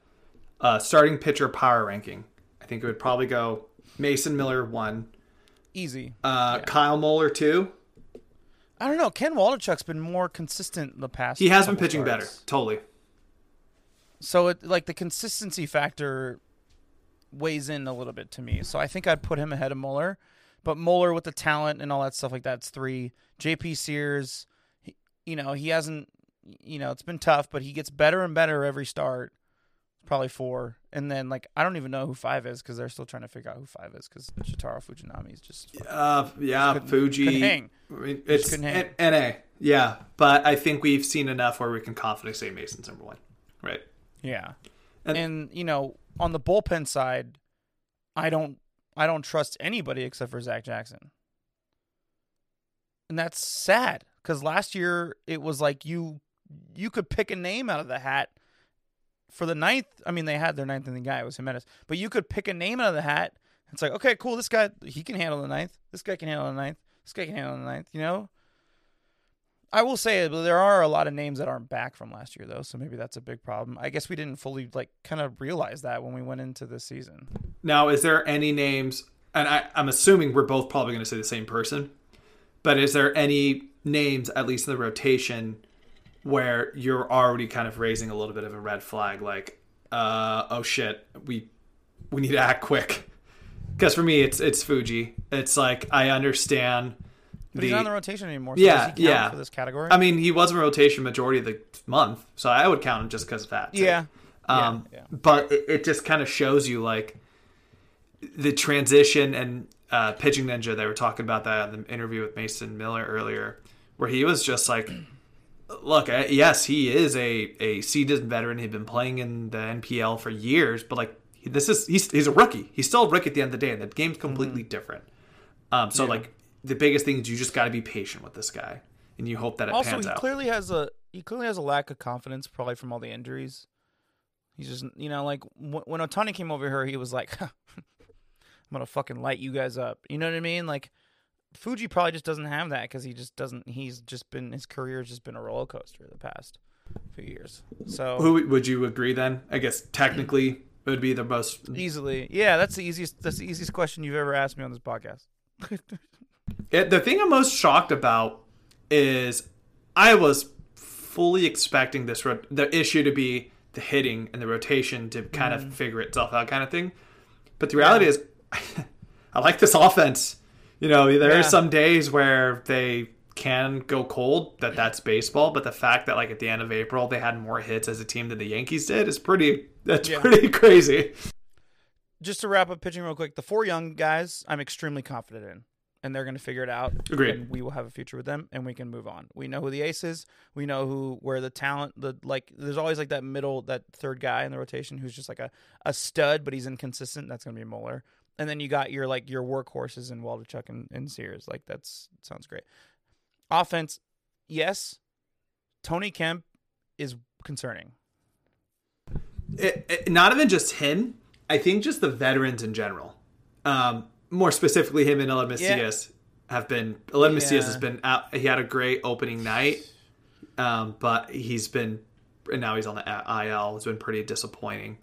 uh, starting pitcher power ranking, I think it would probably go Mason Miller one, Easy. uh, Kyle Muller two. I don't know. Ken Waldichuk's been more consistent in the past. He has been couple pitching better, totally. So it like the consistency factor weighs in a little bit to me. So I think I'd put him ahead of Muller. But Muller with the talent and all that stuff like that's three. JP Sears, he, you know, he hasn't, you know, it's been tough, but he gets better and better every start. Probably four, and then like I don't even know who five is because they're still trying to figure out who five is because Shintaro Fujinami is just Uh, yeah, couldn't- Fuji. couldn't hang. I mean, it's couldn't hang. N- NA. Yeah, but I think we've seen enough where we can confidently say Mason's number one. Right. Yeah. And- And, you know, on the bullpen side, I don't I don't trust anybody except for Zach Jackson. And that's sad cuz last year it was like you you could pick a name out of the hat for the ninth. I mean, they had their ninth inning guy, it was Jimenez. But you could pick a name out of the hat. It's like, okay, cool, this guy he can handle the ninth. This guy can handle the ninth. This guy can handle the ninth, you know? I will say there are a lot of names that aren't back from last year though, so maybe that's a big problem. I guess we didn't fully like kind of realize that when we went into this season. Now, is there any names? And I, I'm assuming we're both probably going to say the same person. But is there any names, at least in the rotation, where you're already kind of raising a little bit of a red flag, like, uh, oh shit, we we need to act quick? Because for me, it's it's Fuji. It's like I understand. But he's not in the rotation anymore. So Yeah, does he count yeah. For this category, I mean, he was in rotation majority of the month, so I would count him just because of that. too. yeah, Um, Yeah, yeah. But it, it just kind of shows you like the transition and uh, pitching ninja. They were talking about that in the interview with Mason Miller earlier, where he was just like, "Look, uh, yes, he is a a seasoned veteran. He'd been playing in the NPB for years, but like this is he's he's a rookie. He's still a rookie at the end of the day, and the game's completely different. Um, so like the biggest thing is you just got to be patient with this guy, and you hope that it also pans he clearly has a he clearly has a lack of confidence, probably from all the injuries. He's just you know like when, when Ohtani came over here, he was like, "I'm gonna fucking light you guys up." You know what I mean? Like Fuji probably just doesn't have that because he just doesn't. He's just been his career has just been a roller coaster the past few years. So Who would you agree then? I guess technically it would be the most easily, yeah, that's the easiest. That's the easiest question you've ever asked me on this podcast. It, the thing I'm most shocked about is I was fully expecting this ro- the issue to be the hitting and the rotation to kind of mm. figure itself out, kind of thing. But the reality is, I like this offense. You know, there Yeah. are some days where they can go cold. That that's baseball. But the fact that like at the end of April they had more hits as a team than the Yankees did is pretty. That's Yeah. pretty crazy. just to wrap up pitching real quick, the four young guys I'm extremely confident in. And they're going to figure it out. Agreed. And we will have a future with them, and we can move on. We know who the ace is. We know who where the talent. The like, there's always like that middle, that third guy in the rotation who's just like a, a stud, but he's inconsistent. That's going to be Muller. And then you got your like your workhorses in Waldichuk and, and Sears. Like that's sounds great. Offense, yes. Tony Kemp is concerning. it, it- not even just him. I think just the veterans in general. Um, more specifically, him and Aledmys Diaz have been. Aledmys Diaz has been out. He had a great opening night, um, but he's been and now he's on the IL. It's been pretty disappointing.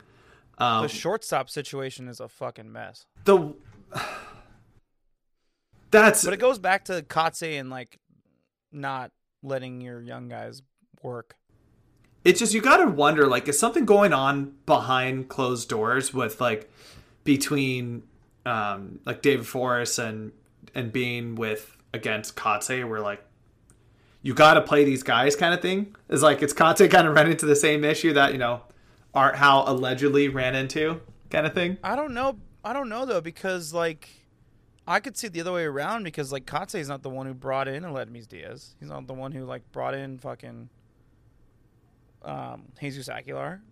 Um, The shortstop situation is a fucking mess. the that's But it goes back to Kotsay and like not letting your young guys work. it's just you gotta wonder like is something going on behind closed doors with like between um like David Forst and and being with against Kotsay where like you gotta play these guys kind of thing is like it's Kotsay kind of ran into the same issue that you know Art Howe allegedly ran into kind of thing I don't know. I don't know though because like I could see it the other way around because like Kotsay is not the one who brought in Aledmys Diaz. He's not the one who like brought in fucking um, Jesus Aguilar.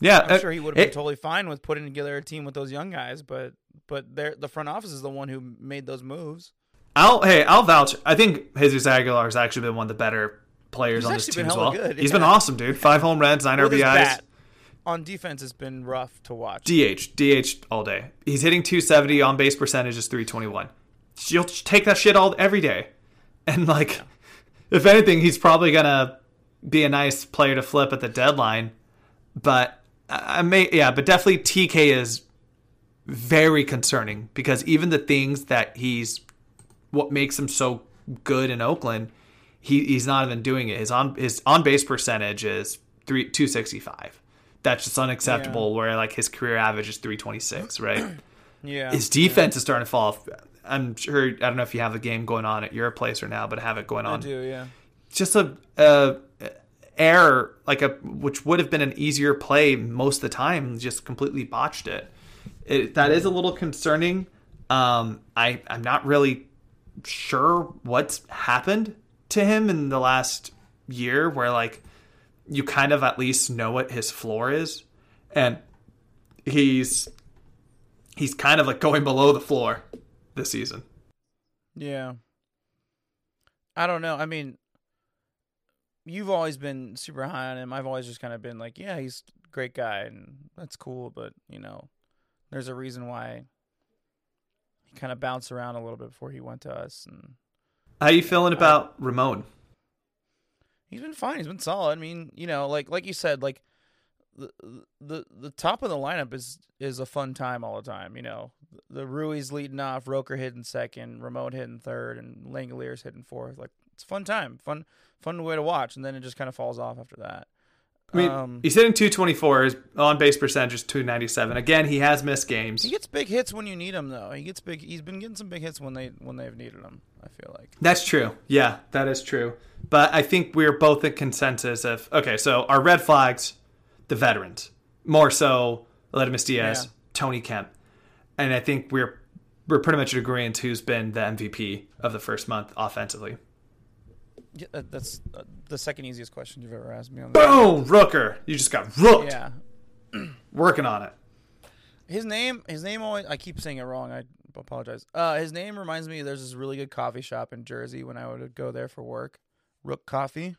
Yeah, I'm uh, sure he would have been it- totally fine with putting together a team with those young guys, but but they're, the front office is the one who made those moves. I'll hey, I'll vouch. I think Jesus Aguilar has actually been one of the better players He's on this team as well. good, He's been awesome, dude. Five home runs, nine With RBIs. On defense, it's been rough to watch. DH, DH all day. He's hitting 270 on base percentage is 321. You'll take that shit all every day, and like, if anything, he's probably gonna be a nice player to flip at the deadline. But I I may, yeah, but definitely TK is very concerning because even the things that he's what makes him so good in Oakland, he, he's not even doing it. His on his on base percentage is three two sixty five. That's just unacceptable. Where like his career average is three twenty six, right? yeah, his defense is starting to fall off. I'm sure I don't know if you have a game going on at your place or now, but I have it going I on. do. Yeah, Just a, a error like a which would have been an easier play most of the time, just completely botched it. it that is a little concerning. Um, I I'm not really sure what's happened to him in the last year, where like you kind of at least know what his floor is, and he's he's kind of like going below the floor this season. yeah. I don't know. I mean, you've always been super high on him. I've always just kind of been like, yeah, he's a great guy, and that's cool. But you know, there's a reason why he kind of bounced around a little bit before he went to us, and How you feeling about Ramon? He's been fine. He's been solid. I mean, you know, like like you said, like the the the top of the lineup is is a fun time all the time. You know, the Ruiz leading off, Rooker hitting second, Ramon hitting third, and Langeliers hitting fourth. Like it's a fun time, fun fun way to watch, and then it just kind of falls off after that. I mean, um, he's hitting 224. His on base percentage is 297. Again, he has missed games. he gets big hits when you need him, though. He gets big. He's been getting some big hits when they when they've needed him. I feel like. That's true. Yeah, that is true. But I think we're both in consensus of okay. So our red flags, the veterans, more so Aledmys Diaz, Yeah. Tony Kemp, and I think we're we're pretty much in agreement who's been the MVP of the first month offensively. Yeah, that's uh, the second easiest question you've ever asked me on. Boom, Rooker. You just got rooked. Yeah. Working on it. His name, his name always. I keep saying it wrong. I apologize. Uh, his name reminds me. There's this really good coffee shop in Jersey when I would go there for work. Rook Coffee.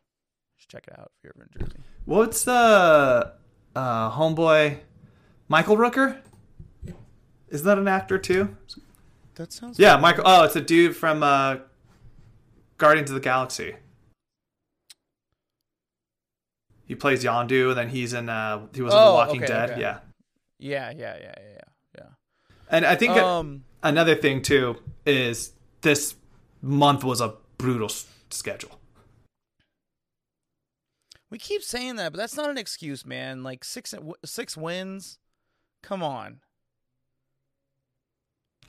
Just check it out if you're ever in Jersey. What's the uh, homeboy Michael Rooker? Is that an actor too? That sounds. Yeah, Michael. Oh, it's a dude from uh, Guardians of the Galaxy. He plays Yondu, and then he's in. Uh, he was in The Oh, Walking okay, Dead. okay. Yeah, Yeah, yeah, yeah, yeah, yeah, and I think. Um, another thing too is this month was a brutal s- schedule. we keep saying that, but that's not an excuse, man. Like six six wins. Come on.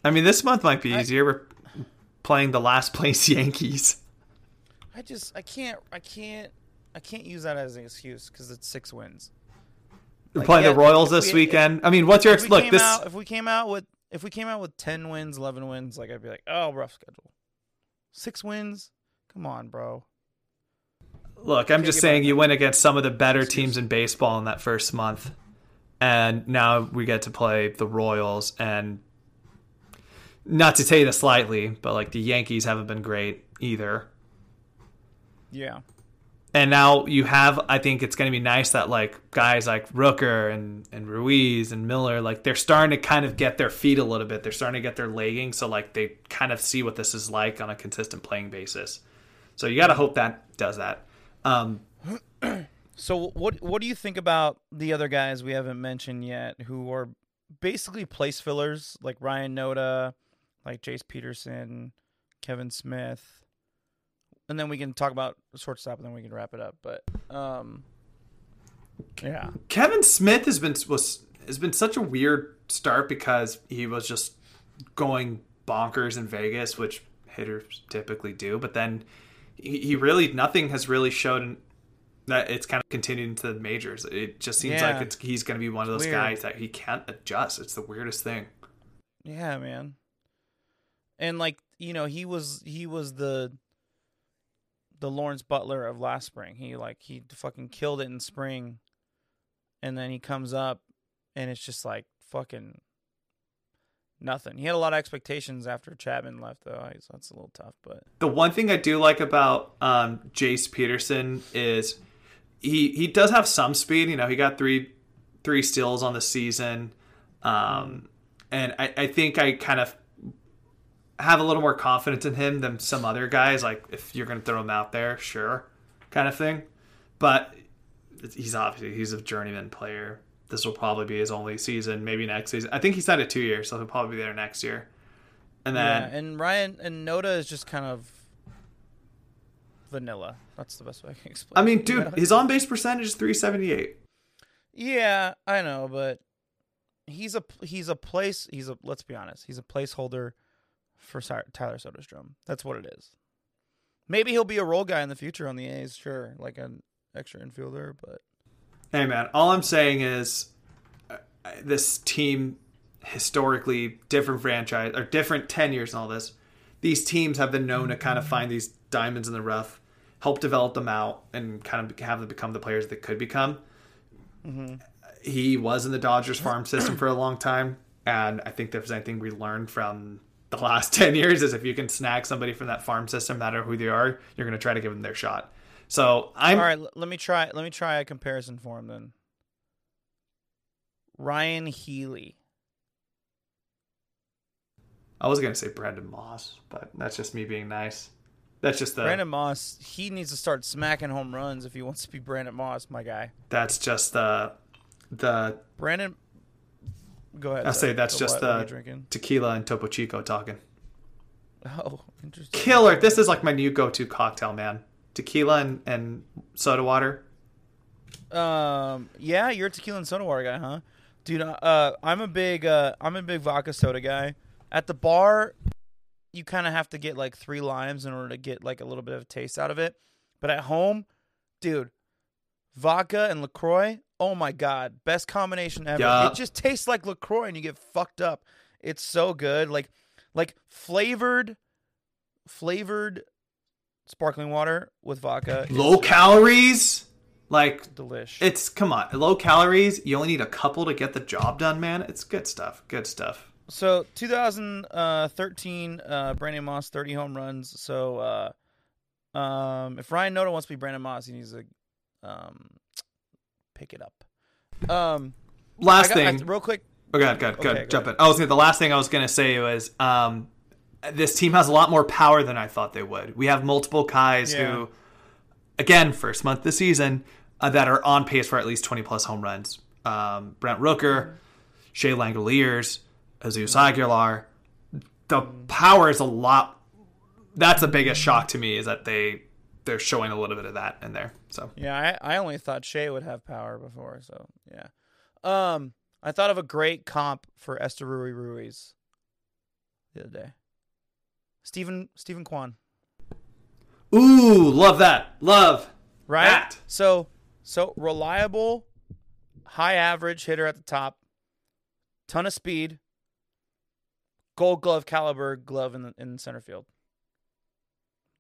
I mean, this month might be I- easier. We're playing the last place Yankees. I just I can't I can't I can't use that as an excuse because it's six wins. We're Like, playing yeah, the Royals this we- weekend. I mean, what's your If we look? This out, if we came out with if we came out with ten wins, eleven wins, like I'd be like, oh, rough schedule. Six wins, come on, bro. Look, I'm just saying you went against some of the better teams in baseball in that first month. And now we get to play the Royals and not to say this lightly, but like the Yankees haven't been great either. Yeah, And now you have I think it's gonna be nice that like guys like Rooker and, and Ruiz and Miller, like they're starting to kind of get their feet a little bit. They're starting to get their legging, so like they kind of see what this is like on a consistent playing basis. So you gotta hope that does that. Um So what what do you think about the other guys we haven't mentioned yet, who are basically place fillers, like Ryan Noda, like Jace Peterson, Kevin Smith, and then we can talk about shortstop, and then we can wrap it up. But um, yeah, Kevin Smith has been was has been such a weird start because he was just going bonkers in Vegas, which hitters typically do. But then he, he really nothing has really shown that it's kind of continued into the majors. It just seems Yeah. like it's he's going to be one of those weird. guys that he can't adjust. It's the weirdest thing. yeah, man. and like you know he was he was the the Lawrence Butler of last spring. He like he fucking killed it in spring, and then he comes up, and it's just like fucking nothing. He had a lot of expectations after Chapman left, though, so that's a little tough. But the one thing I do like about um, Jace Peterson is he he does have some speed. You know, he got three three steals on the season, um, and I, I think I kind of have a little more confidence in him than some other guys. Like if you're going to throw him out there, sure, kind of thing. But he's obviously he's a journeyman player. This will probably be his only season, maybe next season. I think he signed a two year, so he'll probably be there next year. And then yeah, and Ryan and Noda is just kind of vanilla. That's the best way I can explain. I mean, dude, his on base percentage is three seventy eight. Yeah, I know, but he's a he's a place he's a let's be honest he's a placeholder for Tyler Soderstrom. That's what it is. Maybe he'll be a role guy in the future on the A's, sure, like an extra infielder. But hey, man, all I'm saying is uh, this team historically different franchise or different tenures and all this. These teams have been known to kind of find these diamonds in the rough, help develop them out, and kind of have them become the players they could become. Mm-hmm. He was in the Dodgers farm system for a long time, and I think if there's anything we learned from the last 10 years is if you can snag somebody from that farm system, no matter who they are, you're going to try to give them their shot. So I'm all right. Let me try. Let me try a comparison for him then. Ryon Healy. I was gonna say Brandon Moss, but that's just me being nice. That's just the Brandon Moss. He needs to start smacking home runs if he wants to be Brandon Moss, my guy. That's just the the Brandon. Go ahead. I say that's just the tequila and Topo Chico talking. Oh, interesting. Killer. This is like my new go-to cocktail, man. Tequila and, and soda water. Um. Yeah, you're a tequila and soda water guy, huh? Dude, uh, I'm a big, uh, I'm a big vodka soda guy. At the bar, you kind of have to get like three limes in order to get like a little bit of a taste out of it. But at home, dude, vodka and LaCroix, oh my god, best combination ever. Yeah. It just tastes like LaCroix and you get fucked up. It's so good. Like like flavored flavored sparkling water with vodka. Low calories? Like delish. It's come on, low calories. You only need a couple to get the job done, man. It's good stuff. Good stuff. So 2013, uh, Brandon Moss 30 home runs. So uh, um, if Ryan Noda wants to be Brandon Moss, he needs to um, pick it up. Um, last got, thing, I, real quick. Oh, good, good, good. Okay, Jump in. I was the last thing I was gonna say was um, this team has a lot more power than I thought they would. We have multiple guys yeah. who, again, first month of the season, uh, that are on pace for at least 20 plus home runs. Um, Brent Rooker, mm-hmm. Shea Langeliers, Jesus Aguilar. The power is a lot. That's the biggest shock to me is that they they're showing a little bit of that in there. So yeah, I, I only thought Shea would have power before. So yeah, um, I thought of a great comp for Esteury Ruiz the other day. Steven Steven Kwan. Ooh, love that. Love right. That. So so reliable, high average hitter at the top, ton of speed, Gold Glove caliber glove in the, in center field.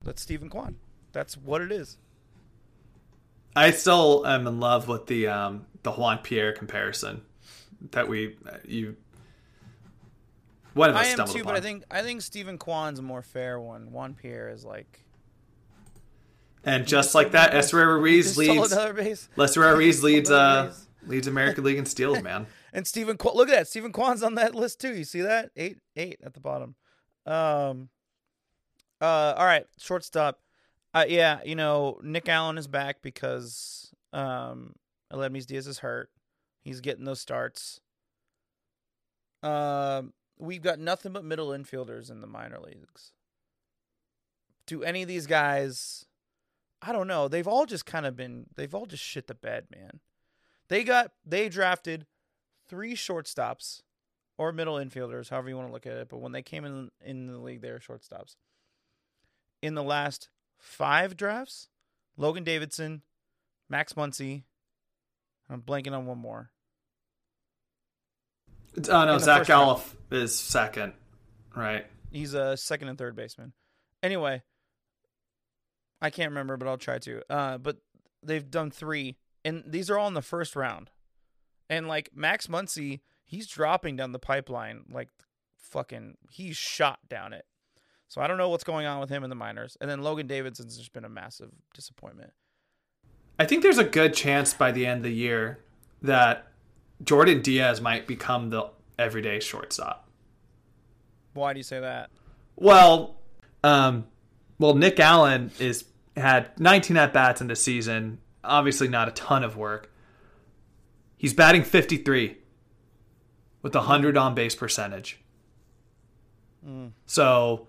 That's Steven Kwan. That's what it is. I still am in love with the um, the Juan Pierre comparison that we uh, you one of us I am too, upon. but I think I think Steven Kwan's a more fair one. Juan Pierre is like. And just like that, Esteury Ruiz leads. Esteury Ruiz leads uh, leads American League in steals, man. And Steven, Qu- look at that. Steven Kwan's on that list too. You see that? Eight, eight at the bottom. Um. Uh. All right. Shortstop. Uh. Yeah. You know, Nick Allen is back because um, Aledmys Diaz is hurt. He's getting those starts. Um. We've got nothing but middle infielders in the minor leagues. Do any of these guys? I don't know. They've all just kind of been. They've all just shit the bed, man. They got. They drafted three shortstops or middle infielders, however you want to look at it. But when they came in in the league, they were shortstops. In the last five drafts, Logan Davidson, Max Muncy. I'm blanking on one more. Oh no, Zack Gelof is second, right? He's a second and third baseman. Anyway, I can't remember, but I'll try to. Uh, but they've done three, and these are all in the first round. And like Max Muncy, he's dropping down the pipeline like fucking. He's shot down it. So I don't know what's going on with him in the minors. And then Logan Davidson's just been a massive disappointment. I think there's a good chance by the end of the year that Jordan Diaz might become the everyday shortstop. Why do you say that? Well, um, well, Nick Allen is had 19 at bats in the season. Obviously, not a ton of work. He's batting 53 with a hundred on base percentage. So,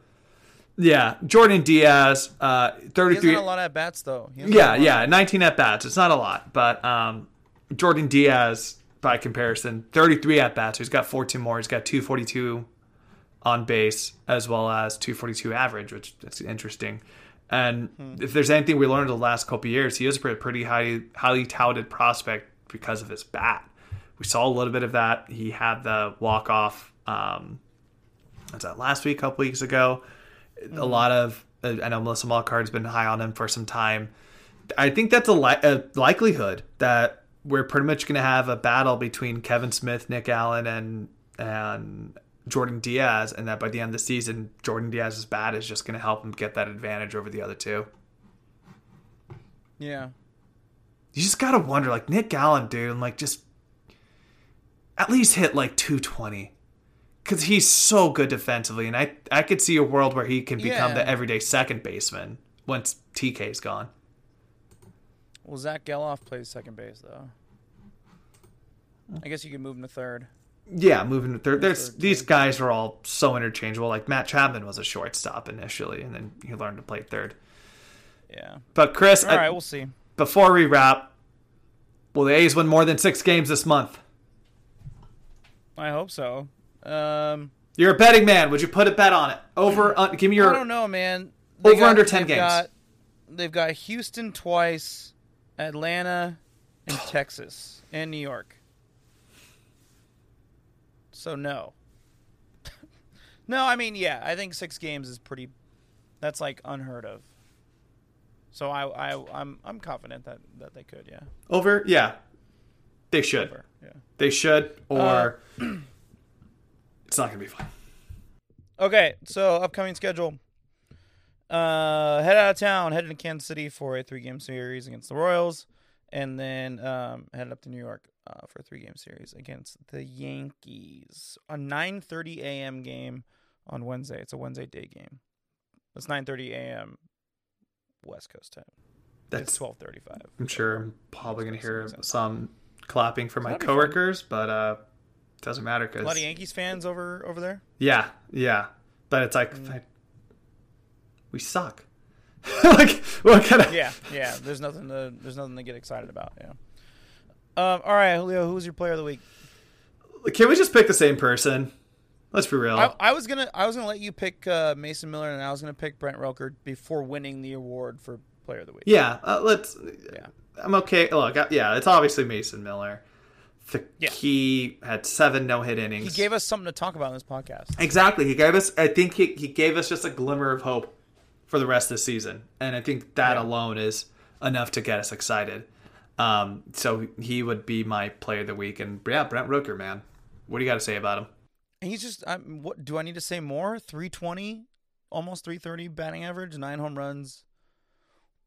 yeah, Jordan Diaz, uh, 33. hasn't a lot of at bats though. Yeah, had a lot. yeah, 19 at bats. It's not a lot, but um, Jordan Diaz, by comparison, 33 at bats. He's got 14 more. He's got 242 on base as well as 242 average, which that's interesting. And if there's anything we learned the last couple of years, he is a pretty highly highly touted prospect because of his bat. We saw a little bit of that. He had the walk off. Um, was that last week, a couple weeks ago? A lot of uh, I know Melissa Lockard's been high on him for some time. I think that's a, li- a likelihood that we're pretty much going to have a battle between Kevin Smith, Nick Allen, and and Jordan Diaz, and that by the end of the season, Jordan Diaz's bat is just going to help him get that advantage over the other two. Yeah. You just gotta wonder, like Nick Allen, dude, like just at least hit like 220. Cause he's so good defensively, and I I could see a world where he can become Yeah. the everyday second baseman once TK's gone. Well, Zack Gelof plays second base though. I guess you could move him to third. Yeah, moving to third. There's third, these guys are all so interchangeable. Like Matt Chapman was a shortstop initially, and then he learned to play third. Yeah. But Chris, All I- right, we'll see. before we wrap, will the A's win more than six games this month? I hope so. Um, You're a betting man. Would you put a bet on it? Over? Un, give me your. I don't know, man. Over under 10 they've games. Got, they've got Houston twice, Atlanta, and Texas, and New York. So no. no, I mean, yeah, I think six games is pretty. That's like unheard of. So I, I, I'm, I'm confident that that they could, yeah. over. Yeah, they should. Over, yeah. They should, or Uh, it's not gonna be fun. Okay, so upcoming schedule. Uh, head out of town, headed to Kansas City for a three-game series against the Royals, and then um, headed up to New York uh, for a three-game series against the Yankees. A 9:30 a.m. game on Wednesday. It's a Wednesday day game. It's 9:30 a.m. West Coast time. That's it's 12:35. I'm sure I'm probably gonna hear some clapping from my That'd be fun. coworkers, but uh, doesn't matter because A lot of Yankees fans over over there. yeah, yeah. But it's like Mm. I- we suck. like what kind of? Yeah, yeah. There's nothing to there's nothing to get excited about. Yeah. Um. All right, Julio. Who was your player of the week? Can we just pick the same person? Let's be real. I, I was gonna I was gonna let you pick uh, Mason Miller, and I was gonna pick Brent Rooker before winning the award for Player of the Week. yeah, uh, let's. Yeah. I'm okay. Look, I- yeah, it's obviously Mason Miller. The, Yeah. He had seven no hit innings. He gave us something to talk about in this podcast. Exactly. He gave us. I think he, he gave us just a glimmer of hope for the rest of the season, and I think that Yeah. alone is enough to get us excited. Um, so he would be my player of the week, and yeah, Brent Rooker, man, what do you got to say about him? He's just I'm, what do I need to say more? 320, almost 330 batting average, nine home runs,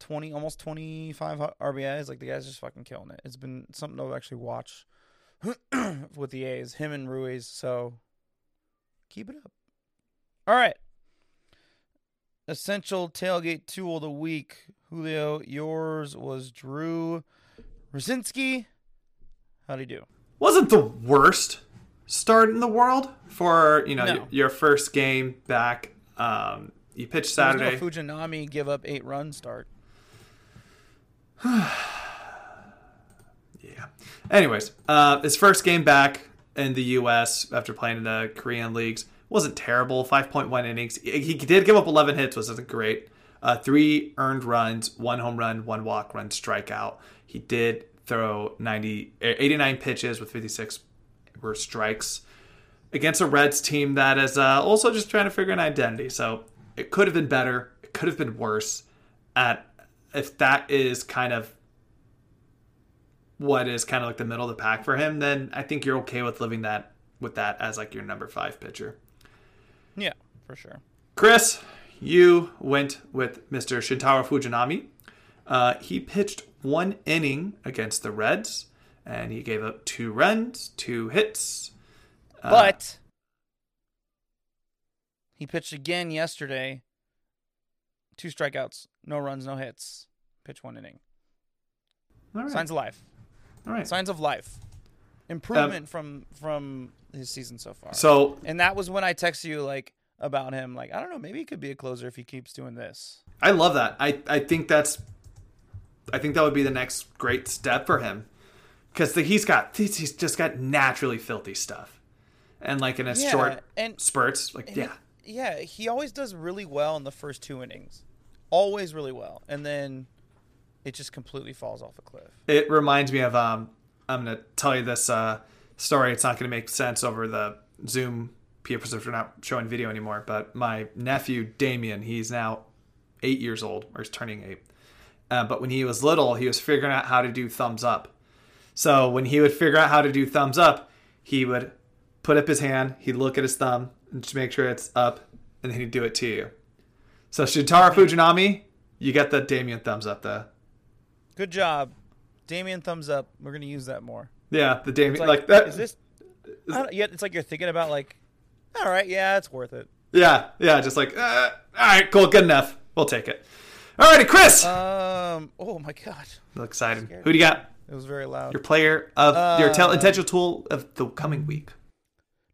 20 almost 25 RBIs. Like the guy's just fucking killing it. It's been something to actually watch with the A's, him and Ruiz. So keep it up. All right. Essential tailgate tool of the week. Julio, yours was Drew Rucinski. How'd he do? Wasn't the worst start in the world for you know No. your, your first game back. Um, you pitched There was Saturday. No Fujinami give up eight run start. Anyways, uh, his first game back in the U.S. after playing in the Korean leagues wasn't terrible. Five point one innings. He did give up eleven hits, which isn't great. Uh, three earned runs, one home run, one walk, run strikeout. He did throw 90, eh, 89 pitches with fifty six were strikes. against a Reds team that is uh, also just trying to figure an identity. So it could have been better. It could have been worse. At if that is kind of what is kind of like the middle of the pack for him, then I think you're okay with living that with that as like your number five pitcher. Yeah, for sure. Chris, you went with Mr. Shintaro Fujinami. Uh, he pitched one inning against the Reds, and he gave up two runs, two hits. Uh, But he pitched again yesterday. Two strikeouts, no runs, no hits. Pitch one inning. all right. Signs of life. All right. Signs of life. Um, Improvement from from his season so far. So and that was when I texted you like about him. Like I don't know, maybe he could be a closer if he keeps doing this. I love that. I, I think that's I think that would be the next great step for him because he's got he's, he's just got naturally filthy stuff, and like in a Yeah, short and- spurts, like And yeah, he- yeah, he always does really well in the first two innings. Always really well. And then it just completely falls off a cliff. it reminds me of um I'm gonna tell you this uh story. It's not gonna make sense over the Zoom because we're not showing video anymore. But my nephew Damien, he's now eight years old or he's turning eight. Uh, but when he was little, he was figuring out how to do thumbs up. So when he would figure out how to do thumbs up, he would put up his hand, he'd look at his thumb and just make sure it's up, and then he'd do it to you. So Shintaro Fujinami, you get the Damien thumbs up there. Good job. Damien thumbs up. We're gonna use that more. Yeah, the Damien like, like, that. is this I don't, yet it's like you're thinking about like all right, yeah, it's worth it. Yeah, yeah, just like, uh, all right, cool, good enough. We'll take it. Alrighty, Chris. Um oh my god. I'm excited. Who do you got? It was very loud. Your player of your tel- Uh, intentional tool of the coming week.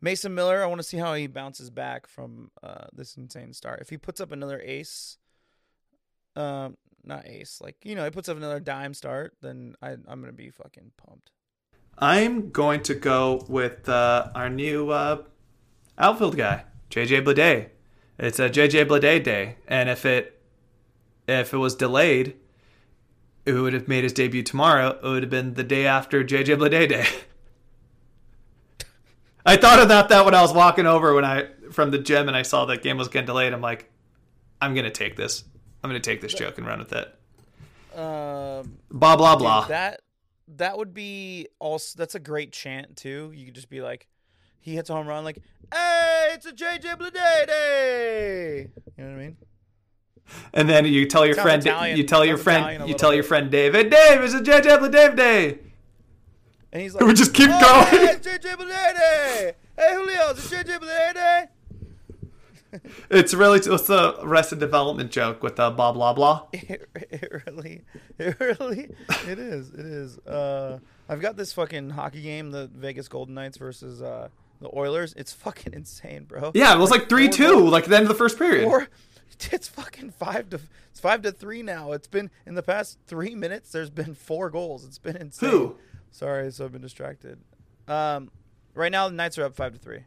Mason Miller, I want to see how he bounces back from uh, this insane start. If he puts up another ace, um, not ace, like you know, he puts up another dime start, then I, I'm gonna be fucking pumped. I'm going to go with uh, our new uh, outfield guy, JJ Bleday. It's a JJ Blade day, and if it if it was delayed, it would have made his debut tomorrow. It would have been the day after JJ Blade day. I thought about that when I was walking over when I from the gym and I saw that game was getting delayed. I'm like, I'm gonna take this. I'm gonna take this joke and run with it. Um, Blah blah blah. that that would be also that's a great chant too. You could just be like, he hits a home run, like, hey, it's a JJ Blade day. You know what I mean? And then you tell your Sounds friend, Italian. you tell your Sounds friend, Italian you tell your friend David, Dave, it's a JJ Dave Day. And he's like, We just keep oh, going. Hey, it's JJ Blade day. Hey, Julio, it's a JJ Blade day. It's really it's the Arrested Development joke with the blah blah blah. It, it really, it really, it is. It is. Uh, I've got this fucking hockey game, the Vegas Golden Knights versus uh, the Oilers. It's fucking insane, bro. Yeah, it was like three four two, like at the end of the first period. Four, it's fucking five to it's five to three now. It's been in the past three minutes. There's been four goals. It's been insane. Who? Sorry, so I've been distracted. Um, right now the Knights are up five to three.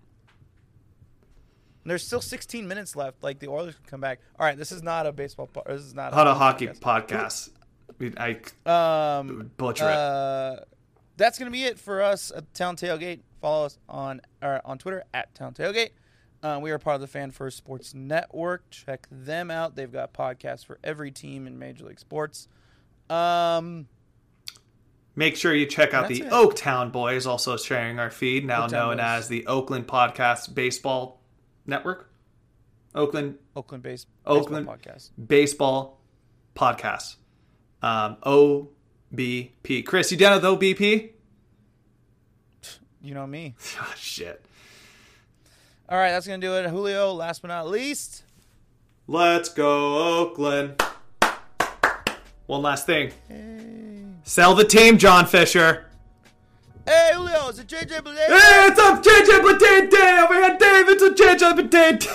And there's still 16 minutes left. Like the Oilers can come back. All right, this is not a baseball. Po- this is not Not a hockey hockey podcast. podcast. I, Um, butcher it. uh, that's gonna be it for us at Town Tailgate. Follow us on or on Twitter at Town Tailgate. Uh, we are part of the Fan First Sports Network. Check them out. They've got podcasts for every team in Major League Sports. Um, Make sure you check out the it. Oaktown Boys, also sharing our feed, now Oaktown known Boys. as the Oakland Podcast Baseball Network. Oakland Oakland based Oakland- baseball podcast. Baseball Podcast. Um, OBP. Chris, you down with OBP? You know me. Oh, shit. All right, that's gonna do it. Julio. Last but not least. Let's go, Oakland. One last thing. Sell the team, John Fisher. Hey Julio, it's a JJ Potato. Hey, it's up, JJ Potato. We had David, it's a JJ Potato.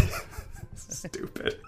Stupid.